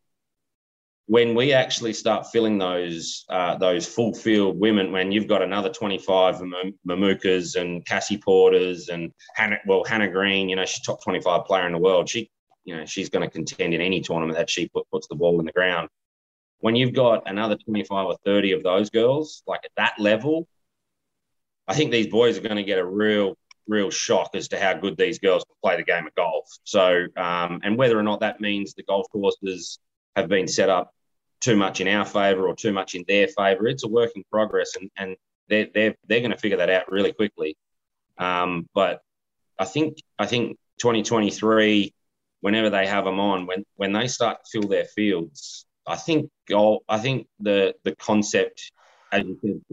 when we actually start filling those uh, those full field women, when you've got another 25 Momokas and Cassie Porters and Hannah, well, Hannah Green, you know, she's top 25 player in the world. She, you know, she's going to contend in any tournament that she put, puts the ball in the ground. When you've got another 25 or 30 of those girls, like at that level, I think these boys are going to get a real, real shock as to how good these girls can play the game of golf. So, um, and whether or not that means the golf courses have been set up too much in our favour or too much in their favour. It's a work in progress, and and they're they're they're going to figure that out really quickly. Um, but I think I think 2023, whenever they have them on, when when they start to fill their fields, I think oh, I think the the concept has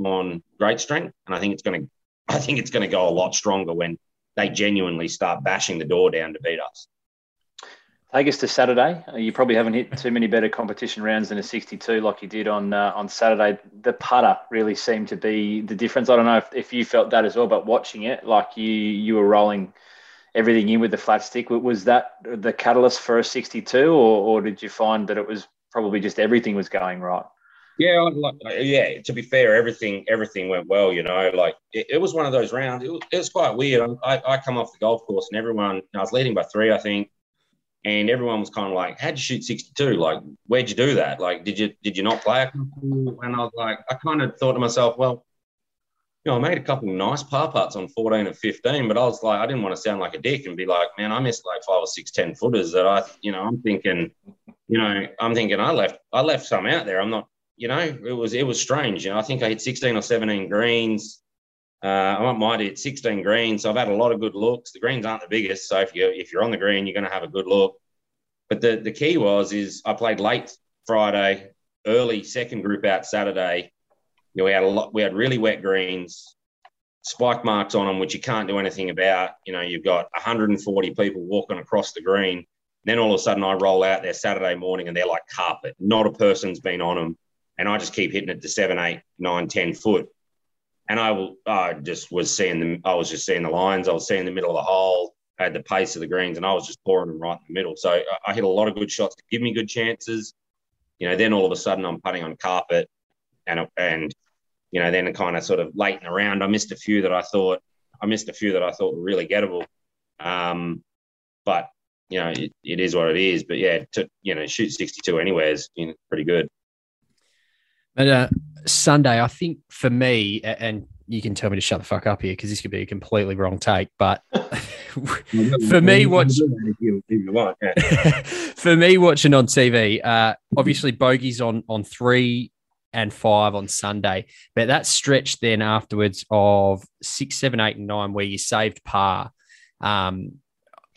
gone great strength, and I think it's going to I think it's going to go a lot stronger when they genuinely start bashing the door down to beat us. Take us to Saturday. Uh, you probably haven't hit too many better competition rounds than a 62 like you did on uh, on Saturday. The putter really seemed to be the difference. I don't know if, if you felt that as well, but watching it, like you you were rolling everything in with the flat stick. Was that the catalyst for a 62, or, or did you find that it was probably just everything was going right? Yeah, like, yeah. To be fair, everything everything went well. You know, like it, it was one of those rounds. It was, it was quite weird. I, I come off the golf course and everyone. I was leading by three, I think and everyone was kind of like, "How'd you shoot 62? Like, where'd you do that? Like, did you did you not play a couple?" And I was like, I kind of thought to myself, well, you know, I made a couple nice par putts on 14 and 15, but I was like, I didn't want to sound like a dick and be like, man, I missed like five or six, 10 footers that I, you know, I'm thinking, you know, I'm thinking I left, I left some out there. I'm not, you know, it was, it was strange. You know, I think I hit 16 or 17 greens. Uh, I might hit 16 greens. So I've had a lot of good looks. The greens aren't the biggest, so if you if you're on the green, you're going to have a good look. But the the key was is I played late Friday, early second group out Saturday. You know, we had a lot. We had really wet greens, spike marks on them, which you can't do anything about. You know, you've got 140 people walking across the green. Then all of a sudden, I roll out there Saturday morning, and they're like carpet. Not a person's been on them, and I just keep hitting it to seven, eight, nine, ten foot and I will, I just was seeing them. I was just seeing the lines. I was seeing the middle of the hole, had the pace of the greens, and I was just pouring them right in the middle. So I hit a lot of good shots to give me good chances. You know, then all of a sudden I'm putting on carpet, and and you know then kind of sort of late in the round, I missed a few that I thought I missed a few that I thought were really gettable. Um, but you know, it, it is what it is. But yeah, to you know, shoot 62 anywhere is you know, pretty good. But uh, Sunday, I think for me, and you can tell me to shut the fuck up here because this could be a completely wrong take. But *laughs* for me, watch *laughs* for me watching on TV, uh, obviously bogeys on on three and five on Sunday, but that stretch then afterwards of six, seven, eight, and nine where you saved par. Um,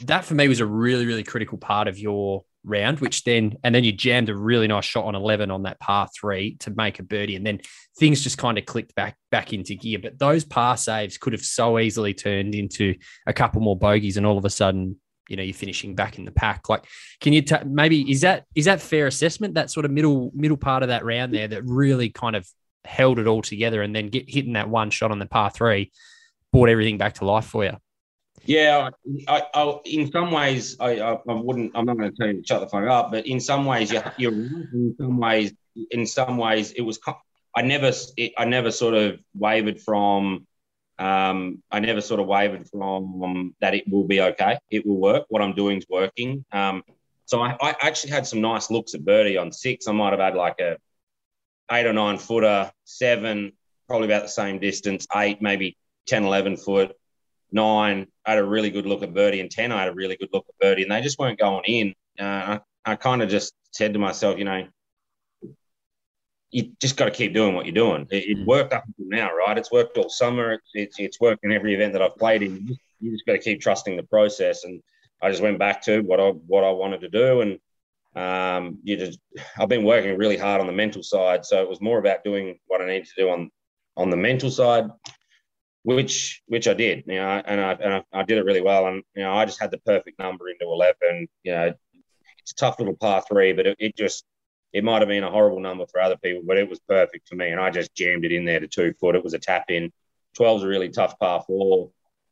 that for me was a really, really critical part of your round, which then, and then you jammed a really nice shot on 11 on that par three to make a birdie. And then things just kind of clicked back, back into gear. But those par saves could have so easily turned into a couple more bogeys. And all of a sudden, you know, you're finishing back in the pack. Like, can you t- maybe, is that, is that fair assessment? That sort of middle, middle part of that round there that really kind of held it all together and then get hitting that one shot on the par three brought everything back to life for you. Yeah, I, I, in some ways, I, I, wouldn't. I'm not going to tell you to shut the fuck up, but in some ways, you're, you're in some ways, in some ways, it was. I never, it, I never sort of wavered from. Um, I never sort of wavered from um, that it will be okay. It will work. What I'm doing is working. Um, so I, I actually had some nice looks at birdie on six. I might have had like a eight or nine footer, seven, probably about the same distance, eight, maybe 10, 11 foot nine, I had a really good look at birdie, and ten, I had a really good look at birdie, and they just weren't going in. Uh, I, I kind of just said to myself, you know, you just got to keep doing what you're doing. It, it, mm. worked up until now, right? It's worked all summer. It's, it's, it's worked in every event that I've played in. You just, you just got to keep trusting the process. And I just went back to what I what I wanted to do, and um, you just I've been working really hard on the mental side. So it was more about doing what I needed to do on on the mental side which which I did, you know, and I, and I, I, did it really well. And you know, I just had the perfect number into eleven. You know, it's a tough little par three, but it, it just it might have been a horrible number for other people, but it was perfect for me. And I just jammed it in there to two foot. It was a tap in. 12's a really tough par four.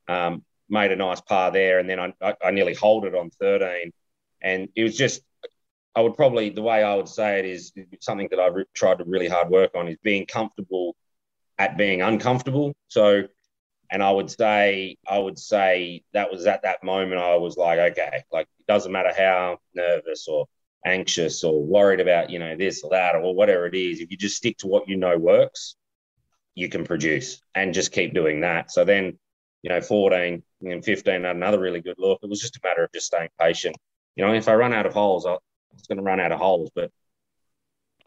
Um, made a nice par there, and then I, I, I nearly hold it on 13. And it was just, I would probably, the way I would say it is something that I've re- tried to really hard work on is being comfortable at being uncomfortable. So and I would say, I would say that was at that moment I was like, okay, like it doesn't matter how nervous or anxious or worried about, you know, this or that or whatever it is. If you just stick to what you know works, you can produce and just keep doing that. So then, you know, 14 and 15 had another really good look. It was just a matter of just staying patient. You know, if I run out of holes, I'm going to run out of holes, but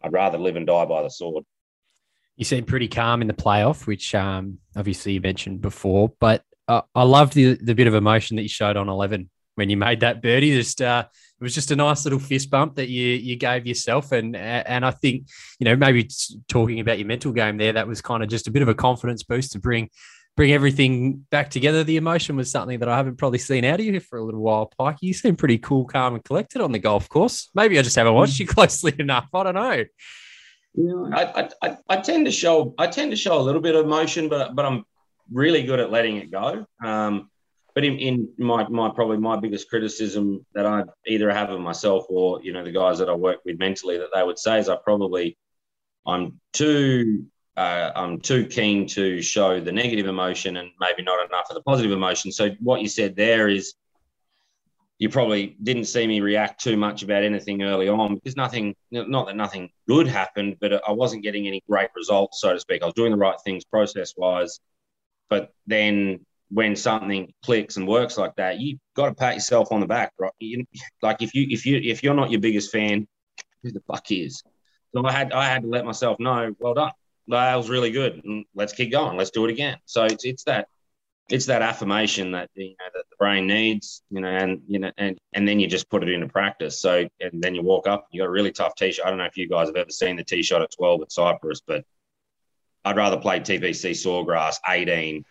I'd rather live and die by the sword. You seem pretty calm in the playoff, which um, obviously you mentioned before. But uh, I loved the the bit of emotion that you showed on eleven when you made that birdie. Just uh, it was just a nice little fist bump that you you gave yourself, and and I think you know maybe talking about your mental game there, that was kind of just a bit of a confidence boost to bring bring everything back together. The emotion was something that I haven't probably seen out of you for a little while, Pike. You seem pretty cool, calm, and collected on the golf course. Maybe I just haven't watched you *laughs* closely enough. I don't know. I, I, I tend to show I tend to show a little bit of emotion, but but I'm really good at letting it go. Um, but in, in my my probably my biggest criticism that I either have of myself or you know the guys that I work with mentally that they would say is I probably I'm too uh, I'm too keen to show the negative emotion and maybe not enough of the positive emotion. So what you said there is you probably didn't see me react too much about anything early on because nothing, not that nothing good happened, but I wasn't getting any great results, so to speak. I was doing the right things process wise, but then when something clicks and works like that, you got to pat yourself on the back, right? You, like if you if you if you're not your biggest fan, who the fuck is? So I had I had to let myself know, well done, that was really good, let's keep going, let's do it again. So it's it's that it's that affirmation that you know that the brain needs, you know, and you know, and and then you just put it into practice. So and then you walk up, you got a really tough tee shot. I don't know if you guys have ever seen the tee shot at 12 at Cypress, but I'd rather play TPC Sawgrass 18,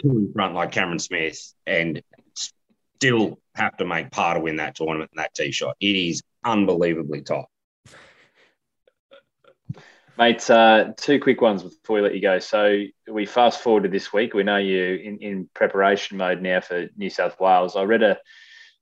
two in front like Cameron Smith, and still have to make par to win that tournament that tee shot. It is unbelievably tough. Mate, uh, two quick ones before we let you go. So we fast forward to this week. We know you in, in preparation mode now for New South Wales. I read a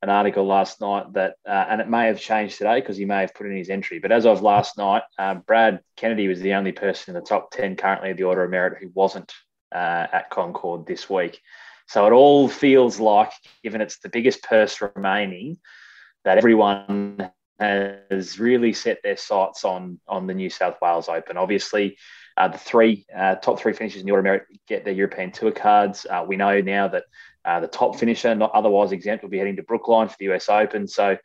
an article last night that, uh, and it may have changed today because he may have put in his entry. But as of last night, uh, Brad Kennedy was the only person in the top 10 currently of the Order of Merit who wasn't uh, at Concord this week. So it all feels like, given it's the biggest purse remaining, that everyone has really set their sights on on the New South Wales Open. Obviously, uh, the three uh, top three finishers in the Order of Merit get their European Tour cards. Uh, we know now that uh, the top finisher, not otherwise exempt, will be heading to Brookline for the US Open. So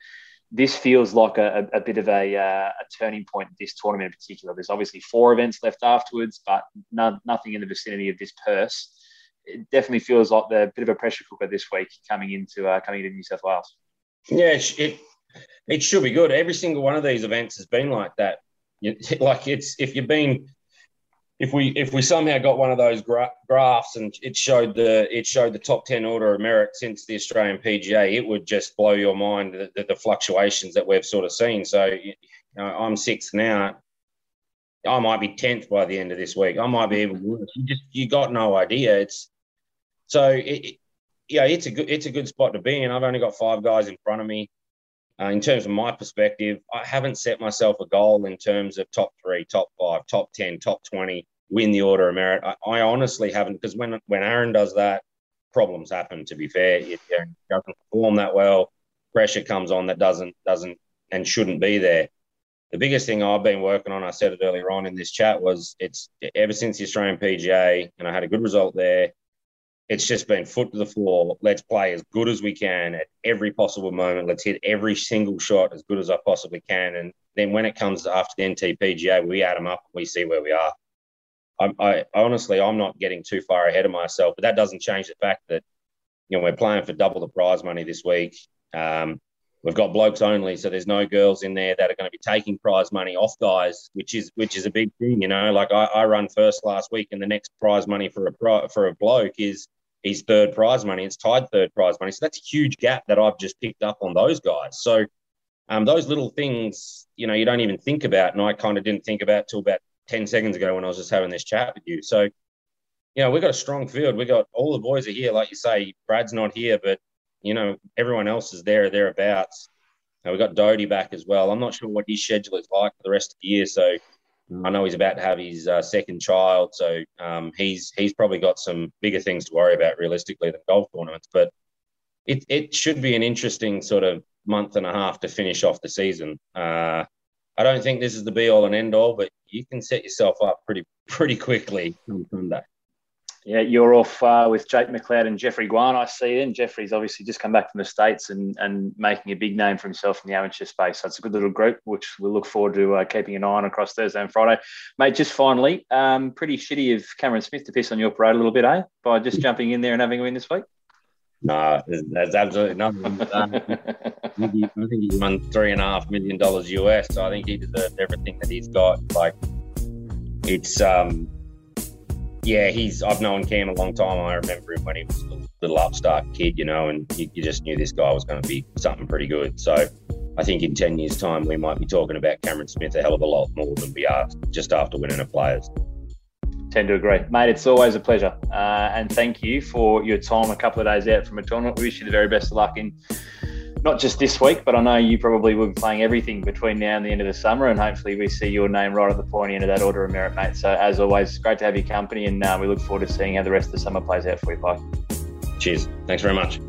this feels like a, a bit of a, uh, a, turning point in this tournament in particular. There's obviously four events left afterwards, but no, nothing in the vicinity of this purse. It definitely feels like the bit of a pressure cooker this week coming into uh, coming into New South Wales. Yeah, it it should be good. Every single one of these events has been like that. *laughs* Like it's if you've been if we if we somehow got one of those gra- graphs and it showed the it showed the top 10 order of merit since the Australian PGA it would just blow your mind the, the, the fluctuations that we've sort of seen. So you know, I'm sixth now. I might be 10th by the end of this week. I might be even worse. You just you got no idea. It's so it, yeah it's a good it's a good spot to be in. I've only got five guys in front of me uh, in terms of my perspective, I haven't set myself a goal in terms of top three, top five, top 10, top 20 win the order of merit. I, I honestly haven't because when when Aaron does that, problems happen. To be fair, it, doesn't perform that well. Pressure comes on that doesn't doesn't and shouldn't be there. The biggest thing I've been working on, I said it earlier on in this chat, was it's ever since the Australian PGA, and I had a good result there. It's just been foot to the floor. Let's play as good as we can at every possible moment. Let's hit every single shot as good as I possibly can. And then when it comes after the NTPGA, we add them up. We see where we are. I, I, honestly, I'm not getting too far ahead of myself, but that doesn't change the fact that you know we're playing for double the prize money this week. Um, we've got blokes only, so there's no girls in there that are going to be taking prize money off guys, which is which is a big thing, you know. Like I, I run first last week, and the next prize money for a for a bloke is his third prize money. It's tied third prize money, so that's a huge gap that I've just picked up on those guys. So um, those little things, you know, you don't even think about, and I kind of didn't think about till about 10 seconds ago when I was just having this chat with you. So, you know, we've got a strong field. We've got all the boys are here. Like you say, Brad's not here, but, you know, everyone else is there, thereabouts. Uh, we've got Doty back as well. I'm not sure what his schedule is like for the rest of the year. So I know he's about to have his uh, second child. So um, he's he's probably got some bigger things to worry about realistically than golf tournaments. But it, it should be an interesting sort of month and a half to finish off the season. Uh, I don't think this is the be all and end all, but you can set yourself up pretty pretty quickly on Sunday. Yeah, you're off uh, with Jake McLeod and Jeffrey Guan. I see. And Jeffrey's obviously just come back from the States and, and making a big name for himself in the amateur space. So it's a good little group, which we'll look forward to uh, keeping an eye on across Thursday and Friday. Mate, just finally, um, pretty shitty of Cameron Smith to piss on your parade a little bit, eh? By just jumping in there and having a win this week? No, that's absolutely nothing. I think he won three and a half million dollars US. So I think he deserves everything that he's got. Like it's um yeah, he's I've known Cam a long time. I remember him when he was a little upstart kid, you know, and you, you just knew this guy was going to be something pretty good. So I think in ten years' time we might be talking about Cameron Smith a hell of a lot more than we are just after winning a Players tend to agree. Mate, it's always a pleasure. Uh, and thank you for your time a couple of days out from a tournament. We wish you the very best of luck in not just this week, but I know you probably will be playing everything between now and the end of the summer. And hopefully we see your name right at the pointy end of that order of merit, mate. So as always, great to have your company. And uh, we look forward to seeing how the rest of the summer plays out for you, Pike. Cheers. Thanks very much.